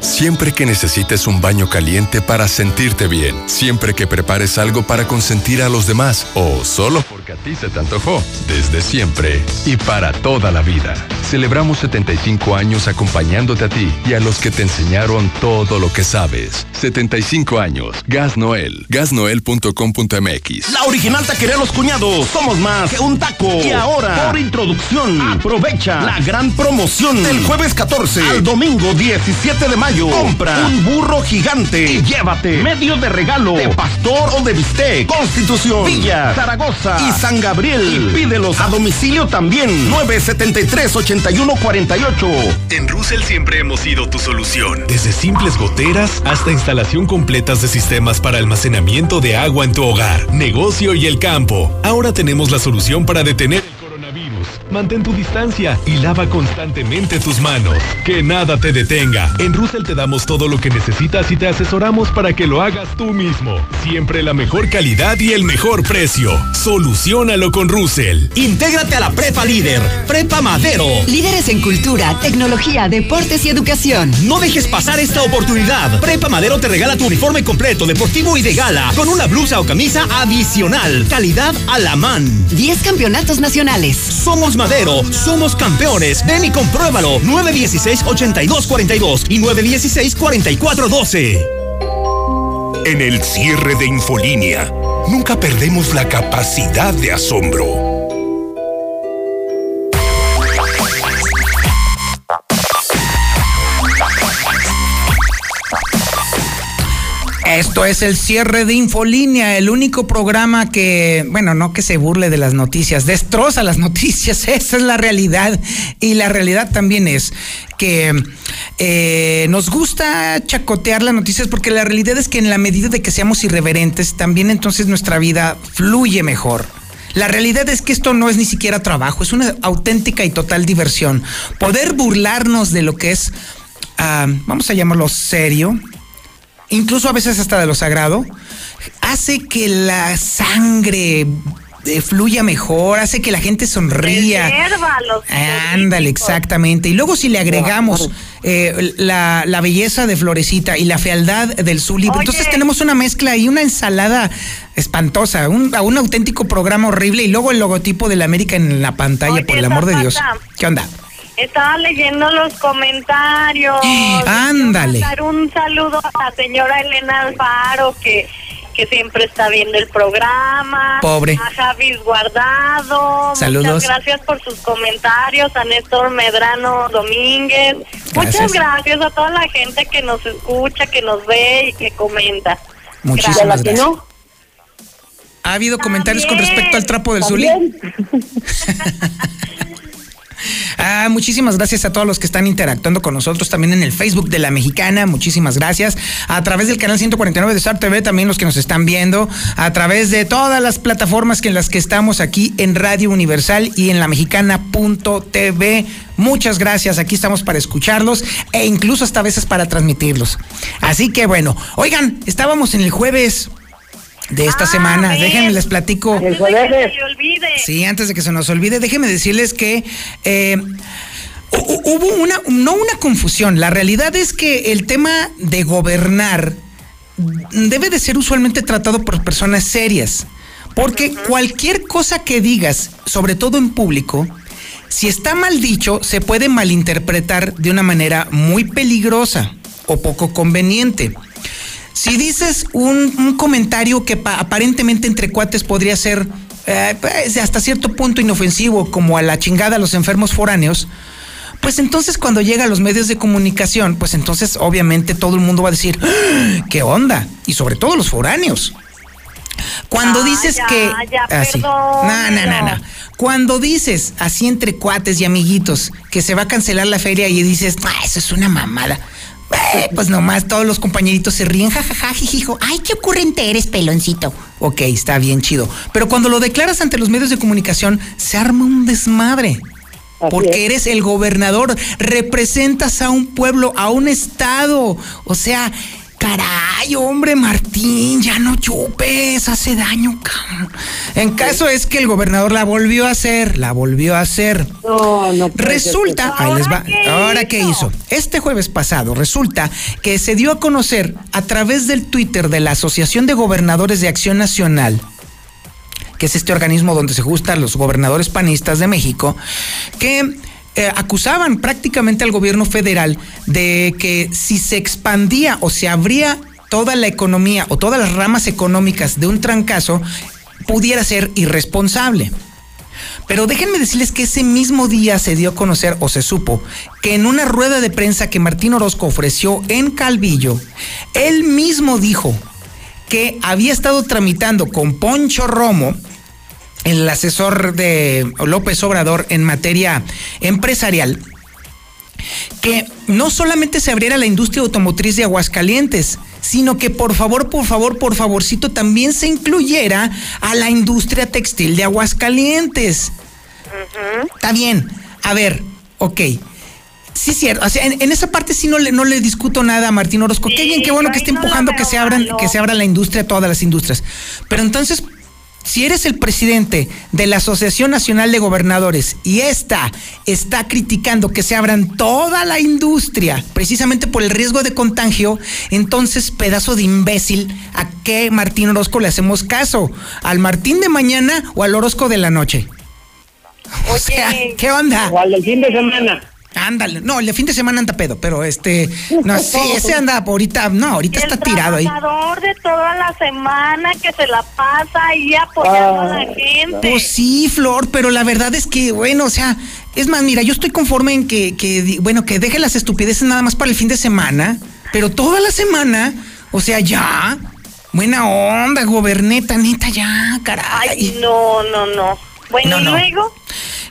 Speaker 19: Siempre que necesites un baño caliente para sentirte bien, siempre que prepares algo para consentir a los demás o solo porque a ti se te antojó, desde siempre y para toda la vida. Celebramos 75 años acompañándote a ti y a los que te enseñaron todo lo que sabes. 75 años. Gas Noel. Gasnoel.com.mx.
Speaker 1: La original taquería Los Cuñados. Somos más que un taco. Y ahora, por introducción, aprovecha la gran promoción del jueves 14 al domingo 17 de mayo. Compra un burro gigante y llévate medio de regalo de pastor o de bistec. Constitución, Villa, Zaragoza y San Gabriel. Y pídelos a domicilio también. 973 8148.
Speaker 2: En Russell siempre hemos sido tu solución. Desde simples goteras hasta instalación completas de sistemas para almacenamiento de agua en tu hogar, negocio y el campo. Ahora tenemos la solución para detener el
Speaker 20: Mantén tu distancia y lava constantemente tus manos. Que nada te detenga. En Russell te damos todo lo que necesitas y te asesoramos para que lo hagas tú mismo. Siempre la mejor calidad y el mejor precio. Solucionalo con Russell.
Speaker 7: Intégrate a la Prepa Líder, Prepa Madero.
Speaker 8: Líderes en cultura, tecnología, deportes y educación.
Speaker 7: No dejes pasar esta oportunidad. Prepa Madero te regala tu uniforme completo, deportivo y de gala, con una blusa o camisa adicional. Calidad a la man.
Speaker 8: 10 campeonatos nacionales.
Speaker 7: Somos Madero, somos campeones. Ven y compruébalo. 916-8242 y 916-4412.
Speaker 2: En el cierre de Infolínea, nunca perdemos la capacidad de asombro.
Speaker 3: Esto es el cierre de Infolínea, el único programa que, bueno, no que se burle de las noticias, destroza las noticias, esa es la realidad. Y la realidad también es que eh, nos gusta chacotear las noticias porque la realidad es que en la medida de que seamos irreverentes, también entonces nuestra vida fluye mejor. La realidad es que esto no es ni siquiera trabajo, es una auténtica y total diversión. Poder burlarnos de lo que es, ah, vamos a llamarlo serio, incluso a veces hasta de lo sagrado, hace que la sangre eh, fluya mejor, hace que la gente sonría. Ándale, exactamente. Y luego si le agregamos eh, la, la, belleza de Florecita y la fealdad del Zuli, entonces tenemos una mezcla y una ensalada espantosa, un, un auténtico programa horrible y luego el logotipo de la América en la pantalla, por el amor de Dios. ¿Qué onda?
Speaker 5: Estaba leyendo los comentarios.
Speaker 3: Ándale.
Speaker 5: Dar un saludo a la señora Elena Alfaro que que siempre está viendo el programa.
Speaker 3: Pobre.
Speaker 5: A Javis Guardado.
Speaker 3: Saludos.
Speaker 5: Muchas gracias por sus comentarios. A Néstor Medrano Domínguez. Muchas gracias a toda la gente que nos escucha, que nos ve y que comenta.
Speaker 3: Muchísimas gracias. ¿Ha habido comentarios con respecto al trapo del Zuli? Ah, muchísimas gracias a todos los que están interactuando con nosotros también en el Facebook de la Mexicana. Muchísimas gracias. A través del canal 149 de Star TV, también los que nos están viendo. A través de todas las plataformas que en las que estamos aquí en Radio Universal y en la mexicana.tv. Muchas gracias. Aquí estamos para escucharlos e incluso hasta veces para transmitirlos. Así que bueno, oigan, estábamos en el jueves de esta semana. Déjenme les platico.
Speaker 5: Antes de que se olvide.
Speaker 3: Sí, antes de que se nos olvide, déjenme decirles que eh, hubo una, no una confusión. La realidad es que el tema de gobernar debe de ser usualmente tratado por personas serias. Porque cualquier cosa que digas, sobre todo en público, si está mal dicho, se puede malinterpretar de una manera muy peligrosa o poco conveniente. Si dices un, comentario que aparentemente entre cuates podría ser eh, pues, hasta cierto punto inofensivo, como a la chingada a los enfermos foráneos, pues entonces cuando llega a los medios de comunicación, pues entonces obviamente todo el mundo va a decir, ¡Ah! ¿qué onda? Y sobre todo los foráneos. Cuando
Speaker 5: Ah,
Speaker 3: dices
Speaker 5: ya,
Speaker 3: que...
Speaker 5: ya, perdón,
Speaker 3: No, no, no, no. Cuando dices así entre cuates y amiguitos que se va a cancelar la feria y dices, ah, eso es una mamada. Eh, pues nomás todos los compañeritos se ríen, jajaja, jijijo. Ay, qué ocurrente eres, peloncito. Ok, está bien chido. Pero cuando lo declaras ante los medios de comunicación, se arma un desmadre. Porque eres el gobernador, representas a un pueblo, a un estado. O sea, caray, hombre, Martín, ya no chupes, hace daño, cabrón. En caso es que el gobernador la volvió a hacer, la volvió a hacer. Resulta, ahí les va. Ahora qué hizo? Este jueves pasado resulta que se dio a conocer a través del Twitter de la Asociación de Gobernadores de Acción Nacional que es este organismo donde se juntan los gobernadores panistas de México, que eh, acusaban prácticamente al gobierno federal de que si se expandía o se abría toda la economía o todas las ramas económicas de un trancazo, pudiera ser irresponsable. Pero déjenme decirles que ese mismo día se dio a conocer o se supo que en una rueda de prensa que Martín Orozco ofreció en Calvillo, él mismo dijo que había estado tramitando con Poncho Romo, el asesor de López Obrador en materia empresarial, que no solamente se abriera la industria automotriz de Aguascalientes, sino que por favor, por favor, por favorcito también se incluyera a la industria textil de Aguascalientes. Está bien. A ver, ok. Sí, cierto. O sea, en, en esa parte sí no le, no le discuto nada a Martín Orozco. qué bien, qué bueno que esté empujando que se abran, que se abra la industria, todas las industrias. Pero entonces, si eres el presidente de la Asociación Nacional de Gobernadores y esta está criticando que se abran toda la industria precisamente por el riesgo de contagio, entonces, pedazo de imbécil, ¿a qué Martín Orozco le hacemos caso? ¿Al Martín de mañana o al Orozco de la noche? O sea, ¿qué onda?
Speaker 6: O al del fin de semana.
Speaker 3: Ándale, no, el de fin de semana anda pedo, pero este, no, sí, ese anda ahorita, no, ahorita está tirado ahí.
Speaker 5: trabajador de toda la semana que se la pasa ahí apoyando a la gente.
Speaker 3: Pues sí, Flor, pero la verdad es que, bueno, o sea, es más, mira, yo estoy conforme en que, que bueno, que deje las estupideces nada más para el fin de semana, pero toda la semana, o sea, ya, buena onda, goberneta, neta, ya, caray.
Speaker 5: Ay, no, no, no. Bueno,
Speaker 3: No,
Speaker 5: ¿y
Speaker 3: no.
Speaker 5: luego?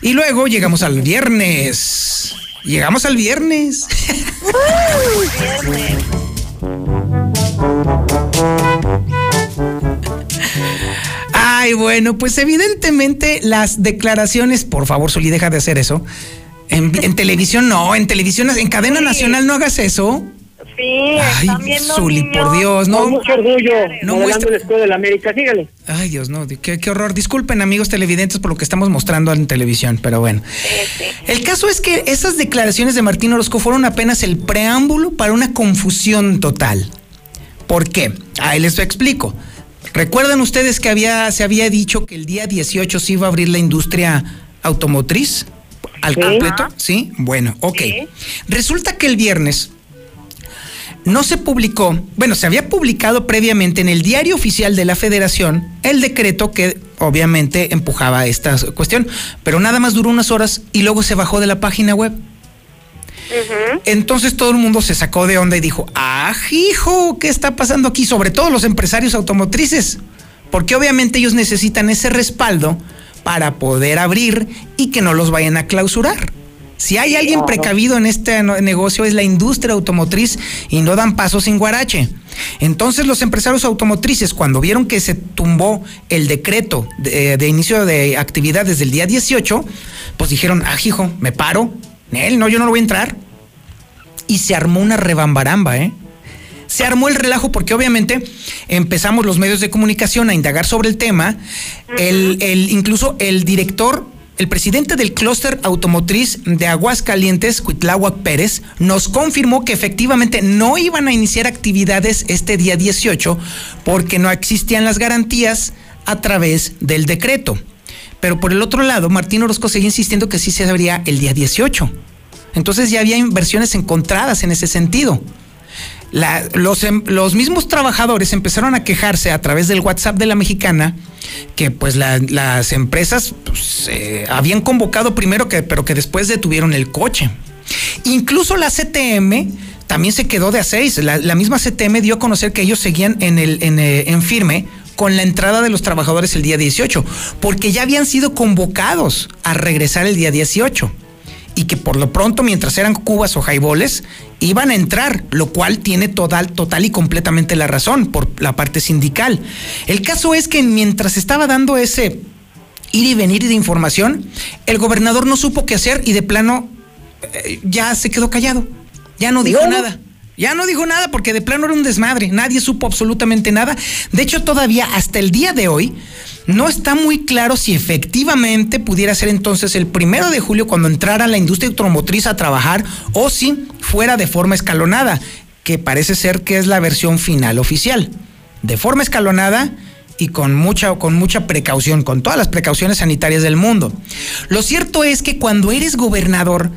Speaker 3: Y luego llegamos al viernes. Llegamos al viernes.
Speaker 5: Viernes.
Speaker 3: Ay, bueno, pues evidentemente las declaraciones, por favor, Soli, deja de hacer eso. En, en televisión no, en televisión, en cadena nacional no hagas eso.
Speaker 5: Sí,
Speaker 3: Ay,
Speaker 5: están viendo
Speaker 3: Zuli,
Speaker 5: niños.
Speaker 3: por Dios, no.
Speaker 6: Con mucho orgullo,
Speaker 3: No muestra-
Speaker 6: el escudo de la América. Sígale.
Speaker 3: Ay, Dios, no, qué, qué horror. Disculpen, amigos televidentes, por lo que estamos mostrando en televisión, pero bueno. El caso es que esas declaraciones de Martín Orozco fueron apenas el preámbulo para una confusión total. ¿Por qué? Ahí les explico. ¿Recuerdan ustedes que había, se había dicho que el día 18 se iba a abrir la industria automotriz al completo? ¿Sí? Bueno, ok. Resulta que el viernes no se publicó, bueno, se había publicado previamente en el diario oficial de la federación el decreto que obviamente empujaba esta cuestión, pero nada más duró unas horas y luego se bajó de la página web. Entonces todo el mundo se sacó de onda y dijo, ¡ah, hijo! ¿Qué está pasando aquí? Sobre todo los empresarios automotrices, porque obviamente ellos necesitan ese respaldo para poder abrir y que no los vayan a clausurar. Si hay alguien precavido en este negocio es la industria automotriz y no dan paso sin guarache. Entonces los empresarios automotrices cuando vieron que se tumbó el decreto de, de inicio de actividad desde el día 18, pues dijeron, ah, hijo, me paro. Nel, no, yo no lo voy a entrar. Y se armó una rebambaramba, ¿eh? Se armó el relajo porque obviamente empezamos los medios de comunicación a indagar sobre el tema. el, el- incluso el director, el presidente del clúster automotriz de Aguascalientes, Cuitláhuac Pérez, nos confirmó que efectivamente no iban a iniciar actividades este día 18 porque no existían las garantías a través del decreto. Pero por el otro lado, Martín Orozco seguía insistiendo que sí se abría el día 18. Entonces ya había inversiones encontradas en ese sentido. Los, em- los mismos trabajadores empezaron a quejarse a través del WhatsApp de la mexicana que pues la- las empresas pues, eh, habían convocado primero que pero que después detuvieron el coche. Incluso la CTM también se quedó de a seis. La, la misma CTM dio a conocer que ellos seguían en, el, en, eh, en firme con la entrada de los trabajadores el día 18, porque ya habían sido convocados a regresar el día 18 y que por lo pronto, mientras eran cubas o jaiboles, iban a entrar, lo cual tiene total, total y completamente la razón por la parte sindical. El caso es que mientras estaba dando ese ir y venir de información, el gobernador no supo qué hacer y de plano eh, ya se quedó callado, ya no dijo nada. Ya no dijo nada porque de plano era un desmadre, nadie supo absolutamente nada. De hecho, todavía hasta el día de hoy no está muy claro si efectivamente pudiera ser entonces el primero de julio cuando entrara la industria automotriz a trabajar o si fuera de forma escalonada, que parece ser que es la versión final oficial. De forma escalonada y con mucha, con mucha precaución, con todas las precauciones sanitarias del mundo. Lo cierto es que cuando eres gobernador,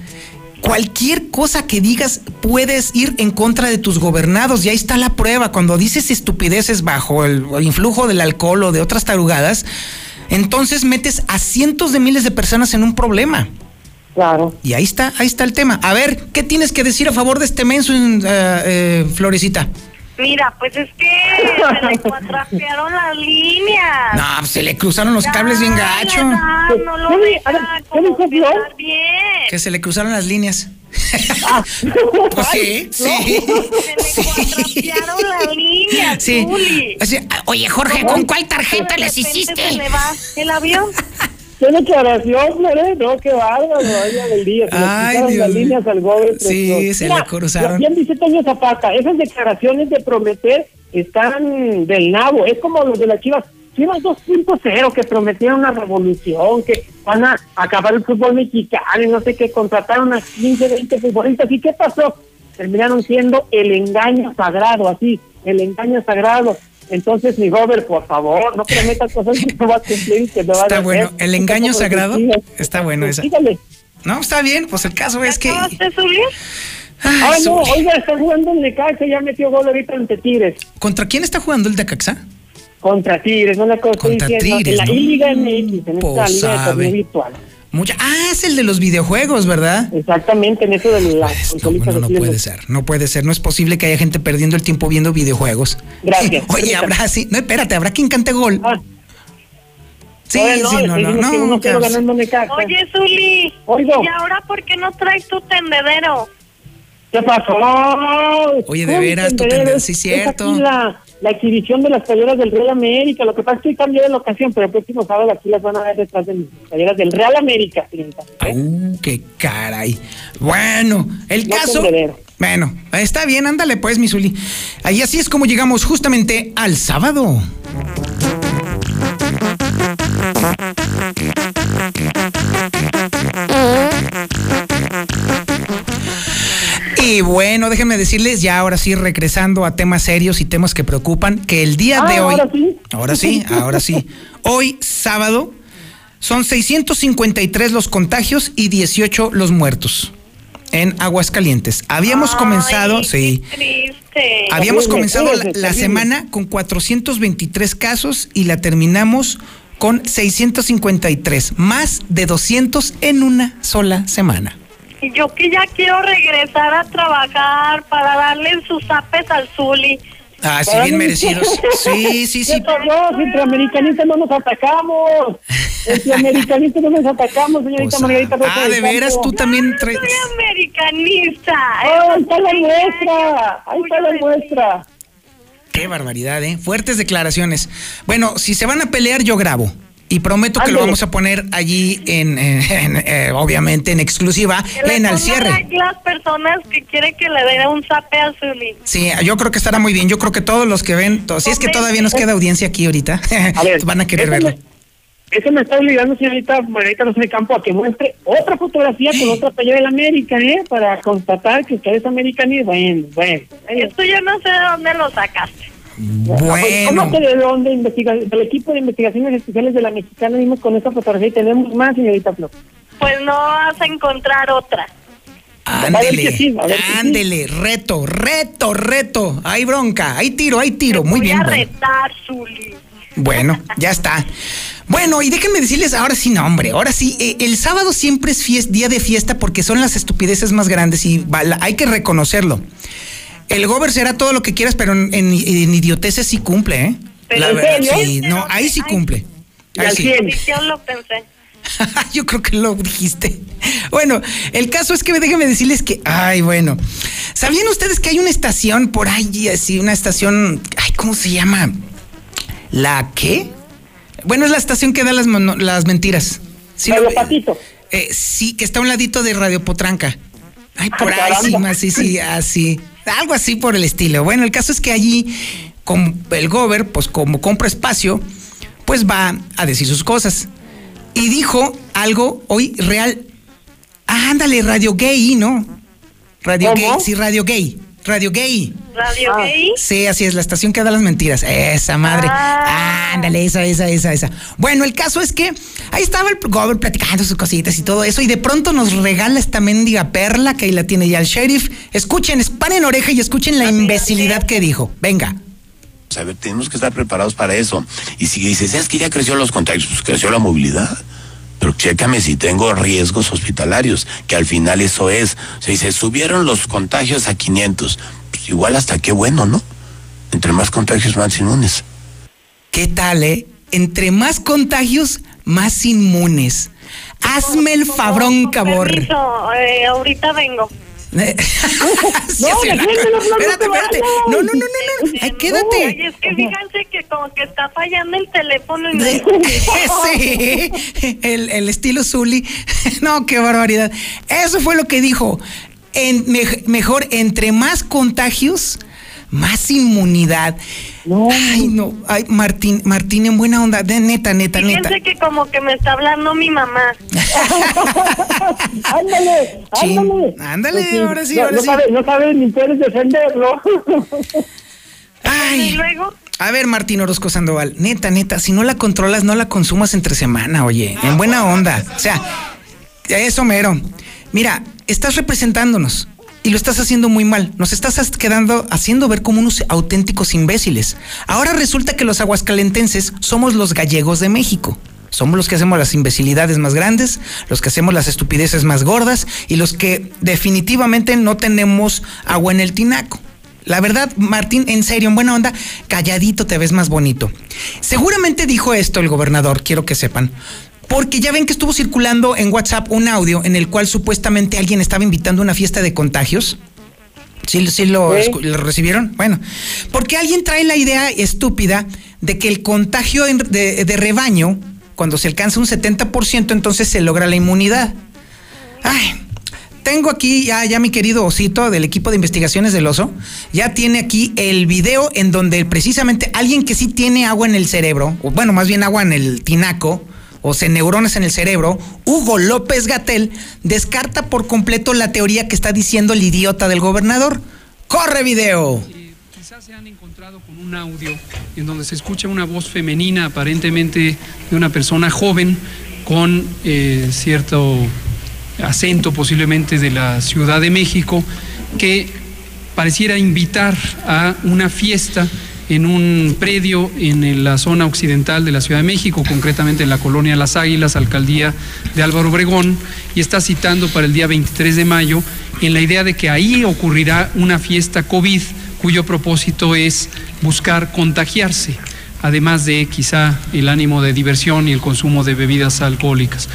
Speaker 3: cualquier cosa que digas puedes ir en contra de tus gobernados y ahí está la prueba. Cuando dices estupideces bajo el influjo del alcohol o de otras tarugadas, entonces metes a cientos de miles de personas en un problema.
Speaker 6: Claro.
Speaker 3: Y ahí está, ahí está el tema. A ver, ¿qué tienes que decir a favor de este menso, eh, eh, Florecita?
Speaker 5: Mira, pues es que se le cuatrapearon las líneas.
Speaker 3: No, pues se le cruzaron los cables bien gacho.
Speaker 5: Ah, no lo deja quedar bien.
Speaker 3: Que se le cruzaron las líneas. pues sí, sí.
Speaker 5: Cuatrapearon las líneas,
Speaker 3: Sí. Oye, Jorge, ¿con cuál tarjeta les hiciste?
Speaker 5: Se me va el avión.
Speaker 6: Qué declaración, ¿eh? No, qué bárbaro, vaya del día. Se
Speaker 3: Ay, Dios
Speaker 6: las líneas al gober.
Speaker 3: Sí, se le cruzaron.
Speaker 6: Bien dice Toño Zapata, esas declaraciones de prometer están del nabo. Es como los de las Chivas. Chivas 2.0 que prometieron una revolución, que van a acabar el fútbol mexicano y no sé qué, contrataron a 15, 20 futbolistas. ¿Y qué pasó? Terminaron siendo el engaño sagrado, así, el engaño sagrado. Entonces, mi Robert, por favor, no prometas cosas que no vas a cumplir y que no vas a
Speaker 3: Está
Speaker 6: hacer.
Speaker 3: bueno. El engaño sagrado. Está bueno esa.
Speaker 6: Dígale.
Speaker 3: No, está bien. Pues el caso es que.
Speaker 5: ¿Acabaste, Zuli?
Speaker 6: Ah, no, oiga, está jugando el Necaxa, ya metió gol ahorita ante Tigres.
Speaker 3: ¿Contra quién está jugando el de Caxa?
Speaker 6: Contra Tigres, no la cosa estoy
Speaker 3: Contra
Speaker 6: diciendo,
Speaker 3: Tigres,
Speaker 6: En la
Speaker 3: ¿no?
Speaker 6: I-Liga MX, en esta
Speaker 3: Pues
Speaker 6: liga de torneo virtual.
Speaker 3: Mucha... Ah, es el de los videojuegos, ¿verdad?
Speaker 6: Exactamente, en eso de las
Speaker 3: Pues, no, no puede ser, no puede ser, no es posible que haya gente perdiendo el tiempo viendo videojuegos.
Speaker 6: Gracias.
Speaker 3: Oye, habrá sí, no, espérate, habrá quien cante gol. Sí,
Speaker 6: Oye,
Speaker 3: sí, no, no, no.
Speaker 5: Oye, Zuli.
Speaker 6: Oigo.
Speaker 5: ¿Y ahora por qué no traes tu tendedero?
Speaker 6: ¿Qué pasó?
Speaker 3: Oye, de
Speaker 6: ¿Cómo
Speaker 3: veras, tu tendedero, sí,
Speaker 6: Es
Speaker 3: cierto.
Speaker 6: La, exhibición de las playeras del Real América. Lo que pasa es que hoy cambié de locación, pero el próximo sábado aquí las van a ver detrás de mis playeras del Real América.
Speaker 3: Uh, qué caray. Bueno, el
Speaker 6: No
Speaker 3: caso. Bueno, está bien, ándale pues, mi Zuli. Ahí así es como llegamos justamente al sábado. Y bueno, déjenme decirles, ya ahora sí, regresando a temas serios y temas que preocupan, que el día
Speaker 6: Ah,
Speaker 3: de hoy.
Speaker 6: ahora sí.
Speaker 3: Ahora sí, ahora sí. Hoy, sábado, son 653 los contagios y 18 los muertos en Aguascalientes. Habíamos comenzado, sí.
Speaker 5: Triste.
Speaker 3: Habíamos comenzado la, semana con 423 casos y la terminamos con 653, más de 200 en una sola semana.
Speaker 5: Yo que ya quiero regresar a trabajar para darle sus zapes al Zuli.
Speaker 3: Ah, sí, bien merecidos. Sí, sí, sí.
Speaker 6: ¿Qué pasó? Si entre americanistas no nos atacamos. Entre americanistas no nos atacamos, señorita Margarita. Rosa
Speaker 3: Ah, de veras, tú también traes...
Speaker 5: Soy americanista.
Speaker 6: Ah, ahí está la muestra. Ahí está la muestra.
Speaker 3: Qué barbaridad, ¿eh? Fuertes declaraciones. Bueno, si se van a pelear, yo grabo. Y prometo que lo vamos a poner allí, en, en- en, eh, obviamente, en exclusiva,
Speaker 5: Que
Speaker 3: en al cierre.
Speaker 5: a las personas que quieren que le den un zape al Zuli.
Speaker 3: Sí, yo creo que estará muy bien. Yo creo que todos los que ven, to- si es que todavía nos queda audiencia aquí ahorita, van a querer verlo.
Speaker 6: me- Eso me está obligando, señorita Margarita Rosa del Campo, a que muestre otra fotografía con otra playera del América, ¿eh? Para constatar que usted es americanista. Bueno, bueno.
Speaker 5: Esto yo no sé de dónde lo sacaste.
Speaker 3: Bueno.
Speaker 6: ¿Cómo que de dónde investiga del equipo de investigaciones especiales de la Mexicana vimos con esa fotografía y tenemos más, señorita Flo?
Speaker 5: Pues no vas a encontrar otra.
Speaker 3: Ándele,
Speaker 6: sí, que sí.
Speaker 3: ándele, reto, reto, reto. Hay bronca, hay tiro, hay tiro. Muy
Speaker 5: Voy
Speaker 3: bien.
Speaker 5: a
Speaker 3: Bueno.
Speaker 5: retar, Zuli.
Speaker 3: Bueno, ya está. Bueno, y déjenme decirles, ahora sí, no, hombre, ahora sí, eh, el sábado siempre es fies- día de fiesta porque son las estupideces más grandes y hay que reconocerlo. El gober será todo lo que quieras, pero en, en- en idioteces sí cumple, ¿eh?
Speaker 5: ¿Pero
Speaker 3: La
Speaker 5: en
Speaker 3: verdad,
Speaker 5: serio?
Speaker 3: sí, no, ahí sí cumple. Ahí sí.
Speaker 5: Yo lo pensé.
Speaker 3: Yo creo que lo dijiste. Bueno, el caso es que déjenme decirles que, ay, bueno, ¿sabían ustedes que hay una estación por ahí, así, una estación, ay, ¿cómo se llama? ¿La qué? Bueno, es la estación que da las, mono- las mentiras. ¿Sí lo- Eh, sí, que está a un ladito de Radio Potranca. Ay, por
Speaker 6: Ah,
Speaker 3: ahí sí, más, sí, sí, así. Algo así por el estilo. Bueno, el caso es que allí, con el gober, pues como compra espacio, pues va a decir sus cosas. Y dijo algo hoy real. Ah, ándale, Radio Gay, ¿no? Radio
Speaker 5: ¿Cómo?
Speaker 3: Gay, sí, Radio Gay. Radio Gay.
Speaker 5: ¿Radio gay?
Speaker 3: Sí, así es, la estación que da las mentiras. Esa madre. Ándale, esa, esa, esa, esa. Bueno, el caso es que ahí estaba el gober platicando sus cositas y todo eso, y de pronto nos regala esta mendiga perla que ahí la tiene ya el sheriff. Escuchen, paren oreja y escuchen la imbecilidad que dijo. Venga.
Speaker 21: A ver, tenemos que estar preparados para eso. Y si dices, es que ya creció los contagios, pues creció la movilidad. Pero chécame si tengo riesgos hospitalarios, que al final eso es. O sea, dice, subieron los contagios a 500. Pues igual hasta qué bueno, ¿no? Entre más contagios, más inmunes.
Speaker 3: ¿Qué tal, eh? Entre más contagios, más inmunes. Hazme el fabrón, cabor.
Speaker 5: Permiso, eh, ahorita vengo.
Speaker 3: Sí, sí, la- espérate, espérate. No, no, no, no, no. Ay, quédate.
Speaker 5: Ay, es que fíjense que como que está fallando el teléfono. Y no-
Speaker 3: sí, el, el estilo Zully. No, qué barbaridad. Eso fue lo que dijo. En, me- mejor, entre más contagios, más inmunidad. Ay, no. Ay, Martín, Martín, en buena onda. De neta, neta, neta.
Speaker 5: Fíjense que como que me está hablando mi mamá.
Speaker 6: ándale,
Speaker 3: Chin,
Speaker 6: ándale.
Speaker 3: ándale,
Speaker 6: Pues
Speaker 3: ahora sí,
Speaker 6: no,
Speaker 3: ahora
Speaker 6: no
Speaker 3: sí.
Speaker 6: Sabe, no sabe ni puedes defenderlo.
Speaker 3: Ay.
Speaker 5: Y luego,
Speaker 3: A ver, Martín Orozco Sandoval, neta, neta, si no la controlas, no la consumas entre semana, oye, en buena onda. O sea, eso mero. Mira, estás representándonos y lo estás haciendo muy mal. Nos estás quedando haciendo ver como unos auténticos imbéciles. Ahora resulta que los aguascalentenses somos los gallegos de México. Somos los que hacemos las imbecilidades más grandes, los que hacemos las estupideces más gordas y los que definitivamente no tenemos agua en el tinaco. La verdad, Martín, en serio, en buena onda, calladito te ves más bonito. Seguramente dijo esto el gobernador, quiero que sepan. Porque ya ven que estuvo circulando en WhatsApp un audio en el cual supuestamente alguien estaba invitando a una fiesta de contagios. ¿Sí, sí lo, recibieron? Bueno, porque alguien trae la idea estúpida de que el contagio de rebaño, cuando se alcanza un 70%, entonces se logra la inmunidad. Ay, tengo aquí ya, ya mi querido Osito del equipo de investigaciones del oso, ya tiene aquí el video en donde precisamente alguien que sí tiene agua en el cerebro, o bueno, más bien agua en el tinaco, o sea, neuronas en el cerebro, Hugo López Gatel descarta por completo la teoría que está diciendo el idiota del gobernador. ¡Corre video!
Speaker 22: Quizás se han encontrado con un audio en donde se escucha una voz femenina aparentemente de una persona joven con eh, cierto acento posiblemente de la Ciudad de México que pareciera invitar a una fiesta en un predio en la zona occidental de la Ciudad de México, concretamente en la colonia Las Águilas, alcaldía de Álvaro Obregón, y está citando para el día 23 de mayo en la idea de que ahí ocurrirá una fiesta COVID cuyo propósito es buscar contagiarse, además de quizá el ánimo de diversión y el consumo de bebidas alcohólicas.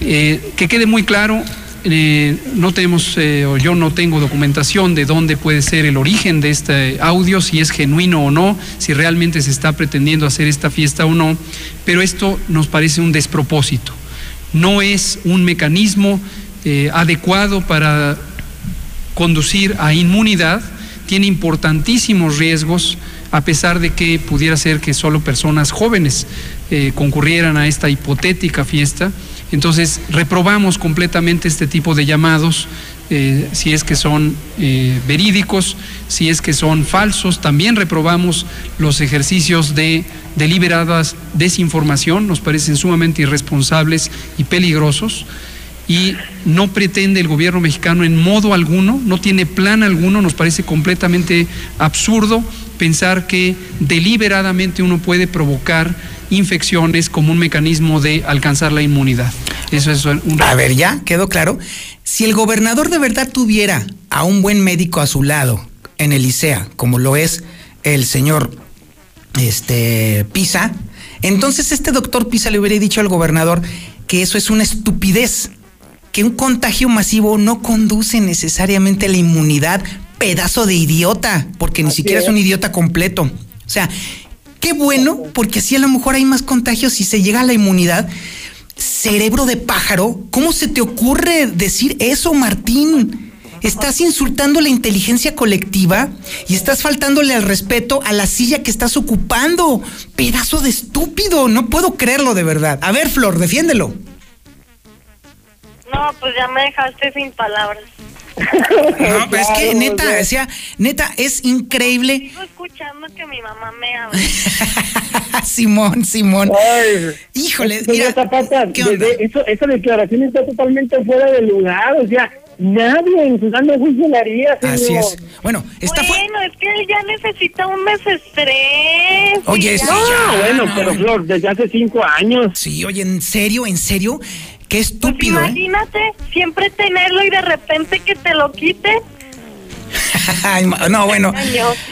Speaker 22: Eh, que quede muy claro, eh, no tenemos, eh, o yo no tengo documentación de dónde puede ser el origen de este audio, si es genuino o no, si realmente se está pretendiendo hacer esta fiesta o no, pero esto nos parece un despropósito. No es un mecanismo eh, adecuado para conducir a inmunidad, tiene importantísimos riesgos, a pesar de que pudiera ser que solo personas jóvenes concurrieran a esta hipotética fiesta. Entonces, reprobamos completamente este tipo de llamados, eh, si es que son eh, verídicos, si es que son falsos. También reprobamos los ejercicios de deliberadas desinformación, nos parecen sumamente irresponsables y peligrosos y no pretende el gobierno mexicano en modo alguno, no tiene plan alguno, nos parece completamente absurdo pensar que deliberadamente uno puede provocar infecciones como un mecanismo de alcanzar la inmunidad. Eso es un...
Speaker 3: A ver, ya quedó claro. Si el gobernador de verdad tuviera a un buen médico a su lado en el ICEA, como lo es el señor este, Pisa, entonces este doctor Pisa le hubiera dicho al gobernador que eso es una estupidez, que un contagio masivo no conduce necesariamente a la inmunidad, pedazo de idiota, porque ni
Speaker 6: Así
Speaker 3: siquiera es
Speaker 6: es.
Speaker 3: un idiota completo. O sea, qué bueno, porque así a lo mejor hay más contagios y se llega a la inmunidad. Cerebro de pájaro, ¿cómo se te ocurre decir eso, Martín? Estás insultando la inteligencia colectiva y estás faltándole al respeto a la silla que estás ocupando. Pedazo de estúpido, no puedo creerlo de verdad. A ver, Flor, defiéndelo.
Speaker 5: No, pues ya me dejaste sin palabras.
Speaker 3: No, pero es que neta, sea, neta, es increíble.
Speaker 5: Sigo escuchando que mi mamá me habla.
Speaker 3: Simón, Simón.
Speaker 6: Ay,
Speaker 3: Híjole,
Speaker 6: señor Zapata, desde- eso, esa declaración está totalmente fuera de lugar, o sea, nadie en su sano juicio la haría, señor.
Speaker 3: Así es. Bueno, está
Speaker 5: Bueno, es que él ya necesita un desestrés.
Speaker 3: Oye, sí,
Speaker 6: No,
Speaker 3: ya,
Speaker 6: bueno,
Speaker 3: no,
Speaker 6: pero. Flor, desde hace cinco años.
Speaker 3: Sí, oye, ¿en serio? ¿En serio? Qué estúpido, ¿eh?
Speaker 5: Imagínate siempre tenerlo y de repente que te lo quite.
Speaker 3: Ay, no, bueno.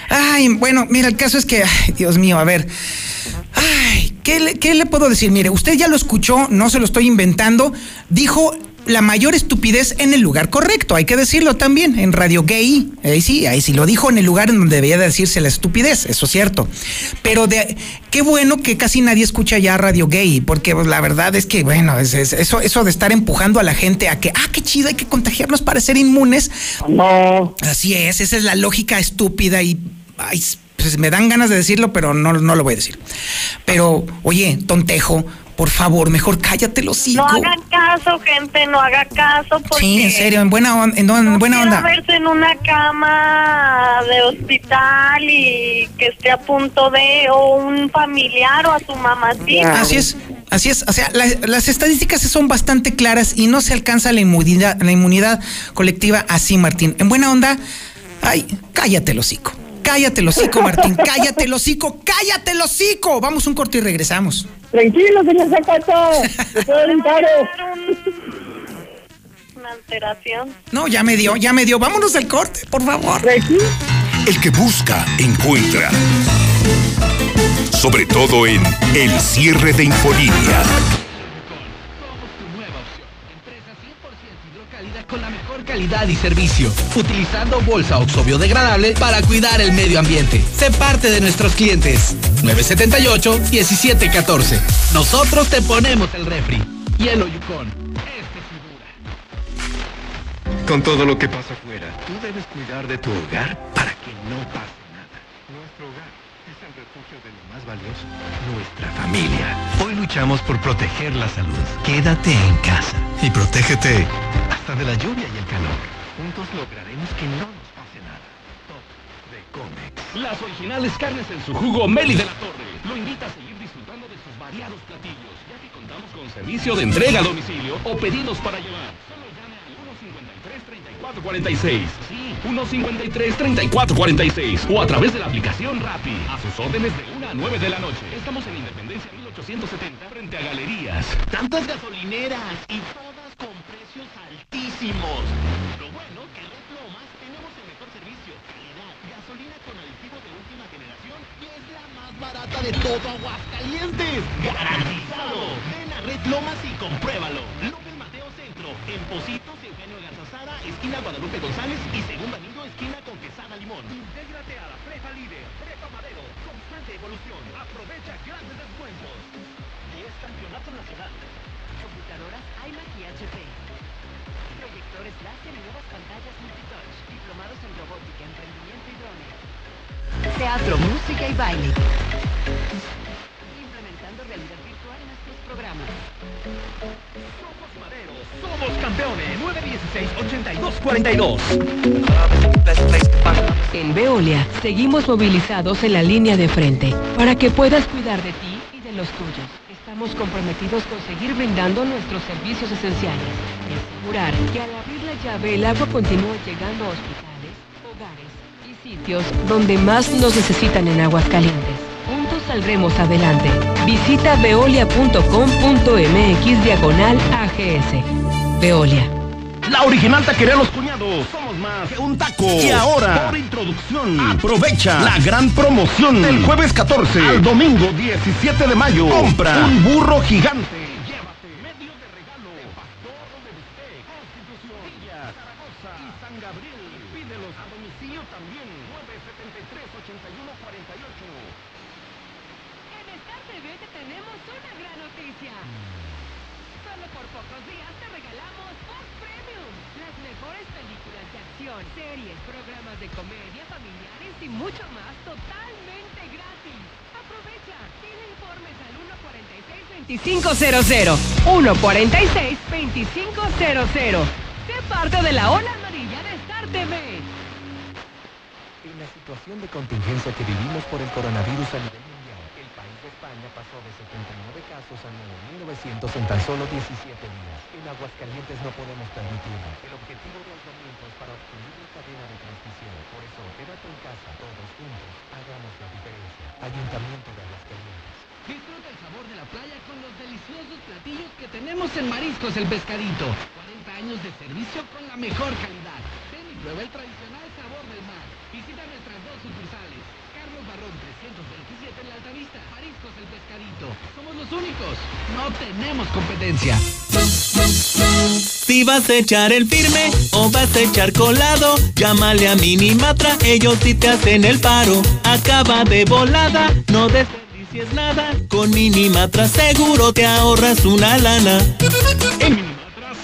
Speaker 3: Ay, bueno, mira, el caso es que, ay, Dios mío, a ver. Ay, ¿qué le, qué le puedo decir? Mire, usted ya lo escuchó, no se lo estoy inventando. Dijo la mayor estupidez en el lugar correcto, hay que decirlo también, en Radio Gay, ahí sí, ahí sí lo dijo en el lugar en donde debía decirse la estupidez, eso es cierto. Pero de qué bueno que casi nadie escucha ya Radio Gay, porque pues, la verdad es que, bueno, es, es- eso, eso de estar empujando a la gente a que, ah, qué chido, hay que contagiarnos para ser inmunes.
Speaker 6: No.
Speaker 3: Así es, esa es la lógica estúpida y, ay, pues me dan ganas de decirlo, pero no, no lo voy a decir. Pero, oye, tontejo, por favor, mejor cállate los
Speaker 5: No hagan caso, gente, no haga caso porque
Speaker 3: Sí, en serio, en buena, on- en don-
Speaker 5: no
Speaker 3: buena onda.
Speaker 5: verse en una cama de hospital y que esté a punto de o un familiar o a su mamacita.
Speaker 3: Así es, así es. O sea, la- las estadísticas son bastante claras y no se alcanza la inmunidad, la inmunidad colectiva así, Martín. En buena onda, ay, cállate el hocico. Cállate el hocico, Martín. Cállate el hocico. Cállate el hocico. Vamos un corto y regresamos.
Speaker 6: Tranquilo, señor Zapata. Un paro.
Speaker 5: Una alteración.
Speaker 3: No, ya me dio, ya me dio. Vámonos al corte, por favor.
Speaker 2: El que busca, encuentra. Sobre todo en El cierre de Infolínea.
Speaker 12: Con la mejor calidad y servicio, utilizando bolsa oxo biodegradable para cuidar el medio ambiente. Sé parte de nuestros clientes. 978-1714. Nosotros te ponemos el refri. Hielo Yukon.
Speaker 23: Con todo lo que pasa afuera, tú debes cuidar de tu hogar para que no pase nada. Nuestro hogar es el refugio de lo más valioso, nuestra familia. Hoy luchamos por proteger la salud. Quédate en casa y protégete hasta de la lluvia y el calor. Juntos lograremos que no nos pase nada. Top de Comex.
Speaker 16: Las originales carnes en su jugo Meli de la Torre. Lo invita a seguir disfrutando de sus variados platillos, ya que contamos con servicio de entrega a domicilio o pedidos para llevar. Solo llame al 153-3446. Sí, 153-3446. O a través de la aplicación Rappi. A sus órdenes de 1 a 9 de la noche. Estamos en Independencia 1870 frente a Galerías.
Speaker 7: Tantas gasolineras y todas con precios altísimos. Lo bueno que Red Lomas tenemos el mejor servicio, calidad, gasolina con aditivo de última generación y es la más barata de todo Aguascalientes. ¡Garantizado! Ven a Red Lomas y compruébalo. López Mateo Centro, en Positos, esquina Guadalupe González y segundo anillo, esquina con Quesada Limón.
Speaker 24: Intégrate a la Prepa Líder, Prepa Madero, constante evolución. Aprovecha grandes descuentos. 10 campeonato nacional.
Speaker 25: Computadoras iMac y HP. Proyectores láser y nuevas pantallas multitouch. Diplomados en robótica, emprendimiento y drones. Teatro, música y baile. Implementando realidad virtual en nuestros programas.
Speaker 24: Somos campeones. 916-8242.
Speaker 26: En Veolia seguimos movilizados en la línea de frente para que puedas cuidar de ti y de los tuyos. Estamos comprometidos con seguir brindando nuestros servicios esenciales y asegurar que al abrir la llave el agua continúe llegando a hospitales, hogares y sitios donde más nos necesitan en aguas calientes. Juntos saldremos adelante. Visita veolia.com.mx diagonal AGS. Veolia.
Speaker 1: La original taquería Los Cuñados. Somos más que un taco. Y ahora, por introducción, aprovecha la gran promoción del jueves 14 al domingo 17 de mayo. Compra un burro gigante. Llévate medio de regalo. Constitución, Villa, Zaragoza y San Gabriel. Pídelos a domicilio también. 973-8148.
Speaker 26: En Star Te tenemos una gran noticia. Solo por pocos días te regalamos Fox Premium. Las mejores películas de acción, series, programas de comedia, familiares y mucho más totalmente gratis. Aprovecha. Tiene informes al 146-2500. 146-2500. Sé parte de la ola amarilla de Star TV.
Speaker 17: En la situación de contingencia que vivimos por el coronavirus a nivel mundial, el país de España pasó de 79 casos a 9.900 en tan solo 17 días. En Aguascalientes no podemos permitirlo. El objetivo de aislamiento es para obstruir la cadena de transmisión. Por eso, quédate en casa, todos juntos. Hagamos la diferencia. Ayuntamiento de Aguascalientes.
Speaker 12: Disfruta el sabor de la playa con los deliciosos platillos que tenemos en Mariscos El Pescadito. 40 años de servicio con la mejor calidad. Ven y prueba el tradicional sabor del mar. Visita nuestras dos sucursales. Carlos Barrón 327 en la Altavista. Mariscos Somos los únicos. No tenemos competencia.
Speaker 27: Si vas a echar el firme o vas a echar colado, llámale a Minimatra, ellos sí te hacen el paro. Acaba de volada, no desperdicies nada. Con Minimatra seguro te ahorras una lana.
Speaker 20: En Minimatra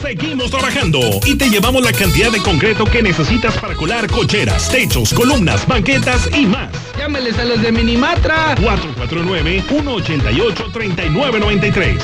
Speaker 20: seguimos trabajando y te llevamos la cantidad de concreto que necesitas para colar cocheras, techos, columnas, banquetas y más.
Speaker 12: Llámeles a los de Minimatra.
Speaker 20: 449-188-3993.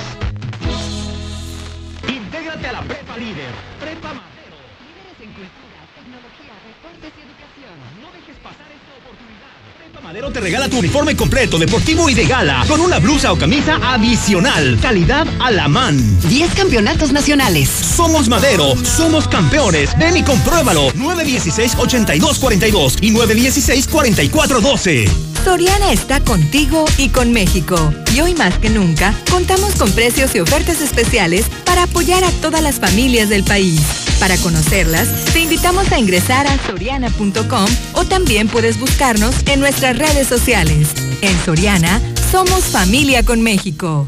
Speaker 7: Intégrate a la Prepa Líder. Prepa Madero.
Speaker 8: Líderes en cultura, tecnología, deportes y educación.
Speaker 7: No dejes pasar esta oportunidad. Prepa Madero te regala tu uniforme completo, deportivo y de gala, con una blusa o camisa adicional. Calidad a la man.
Speaker 8: 10 campeonatos nacionales.
Speaker 7: Somos Madero, somos campeones. Ven y compruébalo. 916-8242 y 916-4412.
Speaker 25: Soriana está contigo y con México. Y hoy más que nunca, contamos con precios y ofertas especiales para apoyar a todas las familias del país. Para conocerlas, te invitamos a ingresar a soriana.com o también puedes buscarnos en nuestras redes sociales. En Soriana, somos familia con México.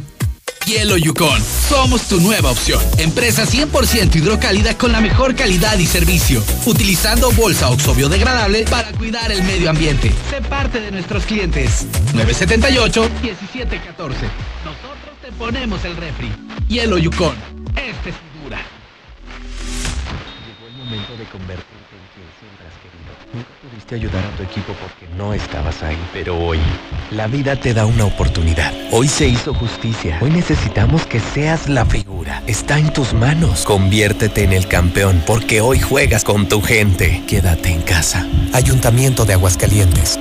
Speaker 12: Hielo Yukon. Somos tu nueva opción. Empresa 100% hidrocálida con la mejor calidad y servicio. Utilizando bolsa oxo biodegradable para cuidar el medio ambiente. Sé parte de nuestros clientes. 978-1714. Nosotros te ponemos el refri. Hielo Yukon. Este es dura.
Speaker 17: Momento de convertirte en quien siempre has querido. Nunca pudiste ayudar a tu equipo porque no estabas ahí, pero hoy la vida te da una oportunidad. Hoy se hizo justicia. Hoy necesitamos que seas la figura. Está en tus manos. Conviértete en el campeón porque hoy juegas con tu gente. Quédate en casa. Ayuntamiento de Aguascalientes.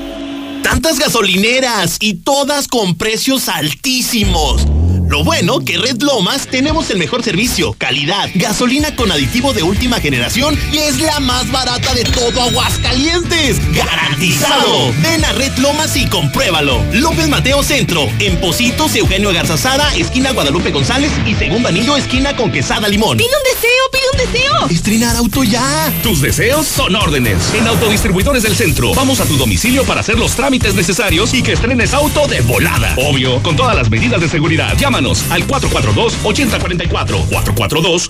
Speaker 1: Tantas gasolineras y todas con precios altísimos. Lo bueno que Red Lomas tenemos el mejor servicio, calidad, gasolina con aditivo de última generación y es la más barata de todo Aguascalientes. ¡Garantizado! Ven a Red Lomas y compruébalo. López Mateo Centro, en Positos, Eugenio Garzazada, esquina Guadalupe González y Segundo Anillo, esquina con Quesada Limón.
Speaker 25: ¡Pide un deseo, pide un deseo!
Speaker 1: Estrenar auto ya.
Speaker 16: Tus deseos son órdenes. En Autodistribuidores del Centro, vamos a tu domicilio para hacer los trámites necesarios y que estrenes auto de volada. Obvio, con todas las medidas de seguridad. Llámanos al 442-8044,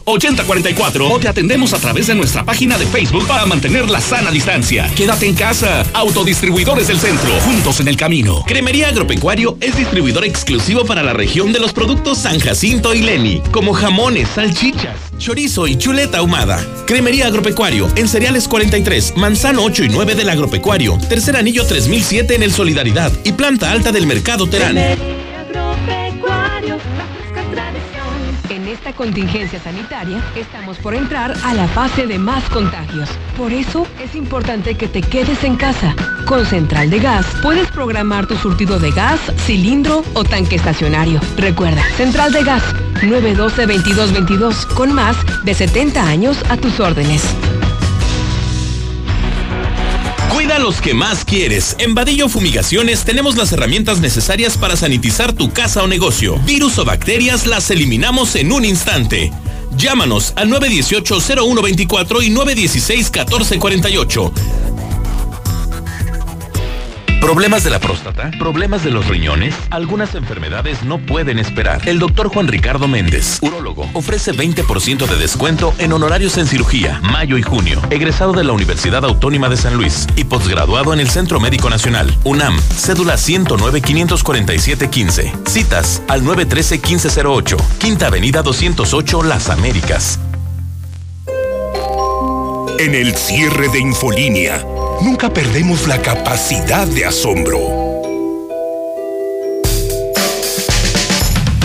Speaker 16: 442-8044 o te atendemos a través de nuestra página de Facebook para mantener la sana distancia. Quédate en casa. Autodistribuidores del Centro, juntos en el camino.
Speaker 14: Cremería Agropecuario es distribuidor exclusivo para la región de los productos San Jacinto y Leni, como jamones, salchichas, chorizo y chuleta ahumada. Cremería Agropecuario en Cereales 43, Manzano 8 y 9 del Agropecuario, Tercer Anillo 3007 en el Solidaridad y Planta Alta del Mercado Terán.
Speaker 26: Contingencia sanitaria estamos por entrar a la fase de más contagios. Por eso es importante que te quedes en casa. Con Central de Gas puedes programar tu surtido de gas, cilindro o tanque estacionario. Recuerda, Central de Gas 912-2222 con más de 70 años a tus órdenes.
Speaker 14: A los que más quieres. En Vadillo Fumigaciones tenemos las herramientas necesarias para sanitizar tu casa o negocio. Virus o bacterias las eliminamos en un instante. Llámanos al 918-0124 y 916-1448. ¿Problemas de la próstata? ¿Problemas de los riñones? Algunas enfermedades no pueden esperar. El doctor Juan Ricardo Méndez, urólogo, ofrece 20% de descuento en honorarios en cirugía, mayo y junio. Egresado de la Universidad Autónoma de San Luis y posgraduado en el Centro Médico Nacional, UNAM, cédula 109-547-15. Citas al 913-1508, Quinta Avenida 208, Las Américas.
Speaker 2: En el cierre de Infolínea, nunca perdemos la capacidad de asombro.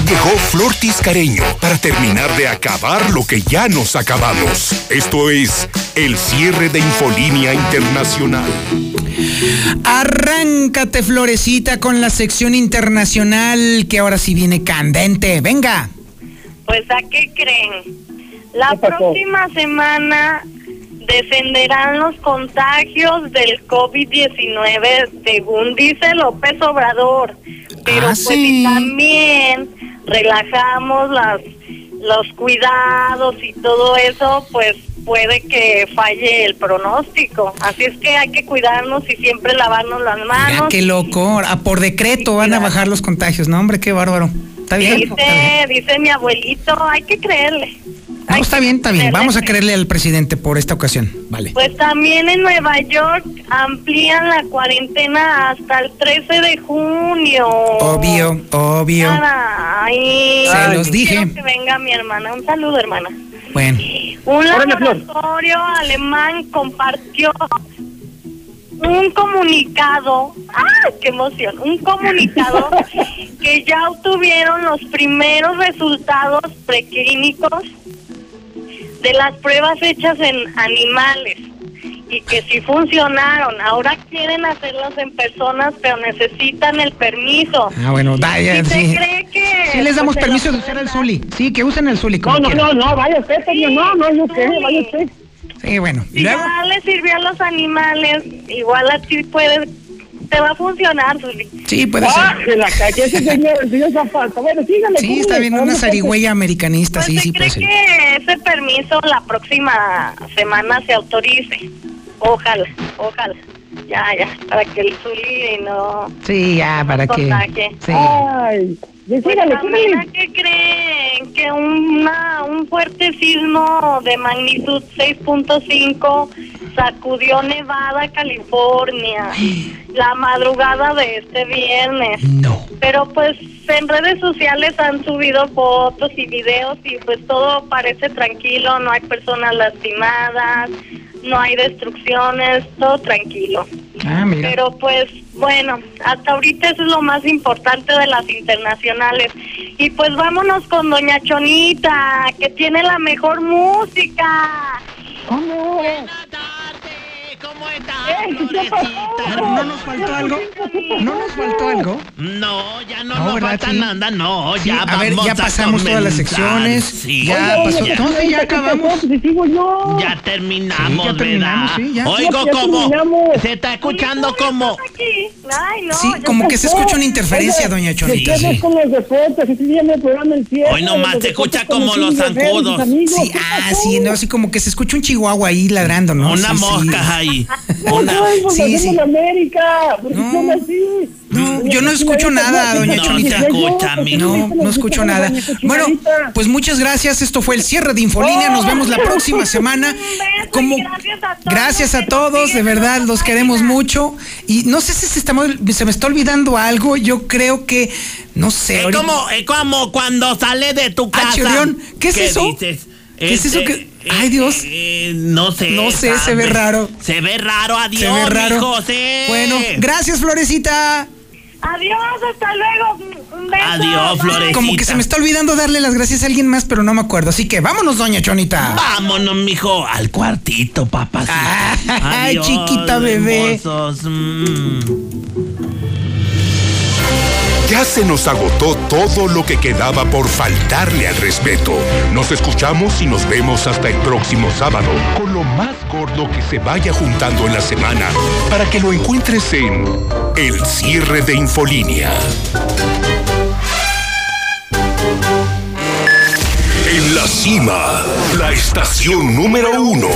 Speaker 2: Llegó Flor Tiscareño para terminar de acabar lo que ya nos acabamos. Esto es el cierre de Infolínea Internacional.
Speaker 3: Arráncate, Florecita, con la sección internacional que ahora sí viene candente. Venga.
Speaker 5: Pues a qué creen. La próxima semana descenderán los contagios del COVID-19, según dice López Obrador. Pero
Speaker 3: Ah,
Speaker 5: pues
Speaker 3: sí.
Speaker 5: también relajamos las los cuidados y todo eso, pues puede que falle el pronóstico. Así es que hay que cuidarnos y siempre lavarnos las
Speaker 3: Mira
Speaker 5: manos.
Speaker 3: qué loco. Ah, por decreto van a bajar los contagios. No, hombre, qué bárbaro. Está bien. está bien.
Speaker 5: Dice, dice mi abuelito, hay que creerle.
Speaker 3: No, está bien, está bien. Vamos a creerle al presidente por esta ocasión. Vale.
Speaker 5: Pues también en Nueva York amplían la cuarentena hasta el 13 de junio.
Speaker 3: Obvio, obvio.
Speaker 5: Ay,
Speaker 3: Se
Speaker 5: ay,
Speaker 3: los dije.
Speaker 5: que venga mi hermana. Un saludo, hermana.
Speaker 3: Bueno.
Speaker 5: Un laboratorio alemán compartió un comunicado, ¡ah, qué emoción! Un comunicado que ya obtuvieron los primeros resultados preclínicos de las pruebas hechas en animales y que sí funcionaron. Ahora quieren hacerlas en personas, pero necesitan el permiso.
Speaker 3: Ah, bueno, vaya,
Speaker 5: ¿Sí se cree que
Speaker 3: Sí les damos
Speaker 5: pues,
Speaker 3: permiso de usar el Zuli. Sí, que usen el Zuli como
Speaker 6: No, no,
Speaker 3: quieran.
Speaker 6: no, no, vaya usted, señor, no, no, yo qué, vaya usted.
Speaker 3: Sí, bueno.
Speaker 5: Si ya le sirvió a los animales, igual a ti puede, te va a funcionar, Zuli.
Speaker 3: Sí, puede ser.
Speaker 6: Ah, que la calle ese señor, el señor Zapata. Bueno, sígale.
Speaker 3: Sí, está bien, una zarigüeya americanista, sí, sí,
Speaker 5: ¿Cree
Speaker 3: puede ser.
Speaker 5: que ese permiso la próxima semana se autorice? Ojalá, ojalá. Ya, ya, para que el Zuli no
Speaker 3: Sí, ya, para que. Sí.
Speaker 6: Ay,
Speaker 5: Pues
Speaker 6: sígale,
Speaker 5: también, ¿a qué creen? Que una, un fuerte sismo de magnitud 6.5 sacudió Nevada, California, la madrugada de este viernes. Pero pues en redes sociales han subido fotos y videos y pues todo parece tranquilo, no hay personas lastimadas, no hay destrucciones, todo tranquilo.
Speaker 3: Ah, mira.
Speaker 5: Pero pues bueno, hasta ahorita eso es lo más importante de las internacionales. Y pues vámonos con Doña Chonita, que tiene la mejor música.
Speaker 6: ¿Cómo?
Speaker 3: ¿No nos faltó algo? ¿No nos faltó algo?
Speaker 28: No, ya no,
Speaker 3: No,
Speaker 28: nos falta
Speaker 3: Sí.
Speaker 28: nada, no,
Speaker 3: Sí,
Speaker 28: ya
Speaker 3: a ver,
Speaker 28: vamos
Speaker 3: ya
Speaker 28: a
Speaker 3: pasamos todas las secciones,
Speaker 28: sí.
Speaker 3: ya
Speaker 28: Oiga,
Speaker 3: pasó-
Speaker 28: ya-
Speaker 3: no, sí, ya acabamos.
Speaker 28: Ya terminamos,
Speaker 3: Sí, ya terminamos,
Speaker 28: ¿verdad?
Speaker 3: sí, ya.
Speaker 28: Oigo
Speaker 3: Ya
Speaker 28: como,
Speaker 3: terminamos.
Speaker 28: se está escuchando como...
Speaker 5: Ay, no,
Speaker 3: Sí,
Speaker 5: ya
Speaker 3: como que se escucha una interferencia, doña Chonita.
Speaker 6: ¿Qué
Speaker 3: Sí.
Speaker 6: con los deportes?
Speaker 28: Hoy nomás se escucha como los zancudos.
Speaker 3: Sí,
Speaker 6: ¿Qué
Speaker 3: ah, sí, no, así como que se escucha un chihuahua ahí ladrando, ¿no?
Speaker 28: Una
Speaker 3: Sí, sí.
Speaker 28: mosca ahí.
Speaker 6: No, no,
Speaker 3: Sí, sí.
Speaker 6: América. ¿Por qué son así?
Speaker 3: No, yo no escucho nada, doña
Speaker 28: No
Speaker 3: Chonita. No, no escucho nada. Bueno, pues muchas gracias. Esto fue el cierre de Infolínea. Nos vemos la próxima semana. Como gracias a todos, de verdad los queremos mucho. Y no sé si se, está- se me está olvidando algo. Yo creo que no sé.
Speaker 28: Es como, es como cuando sale de tu
Speaker 3: Ah,
Speaker 28: casa.
Speaker 3: Chirrión, ¿qué es eso?
Speaker 28: dices?
Speaker 3: ¿Qué es eso
Speaker 28: Este,
Speaker 3: que- Ay, Dios.
Speaker 28: eh, no sé.
Speaker 3: No sé, se ve raro.
Speaker 28: Se ve raro, adiós,
Speaker 3: Se ve raro.
Speaker 28: sí.
Speaker 3: Bueno, gracias, Florecita.
Speaker 5: Adiós, hasta luego. Un beso.
Speaker 28: Adiós. Florecita.
Speaker 3: Como que se me está olvidando darle las gracias a alguien más, pero no me acuerdo. Así que vámonos, doña Chonita.
Speaker 28: Vámonos, mijo, al cuartito, papacito.
Speaker 3: Ay,
Speaker 28: Adiós,
Speaker 3: chiquita bebé.
Speaker 28: hermosos. Mm.
Speaker 2: Ya se nos agotó todo lo que quedaba por faltarle al respeto. Nos escuchamos y nos vemos hasta el próximo sábado con lo más gordo que se vaya juntando en la semana para que lo encuentres en El cierre de Infolínea. En la cima, la estación número uno.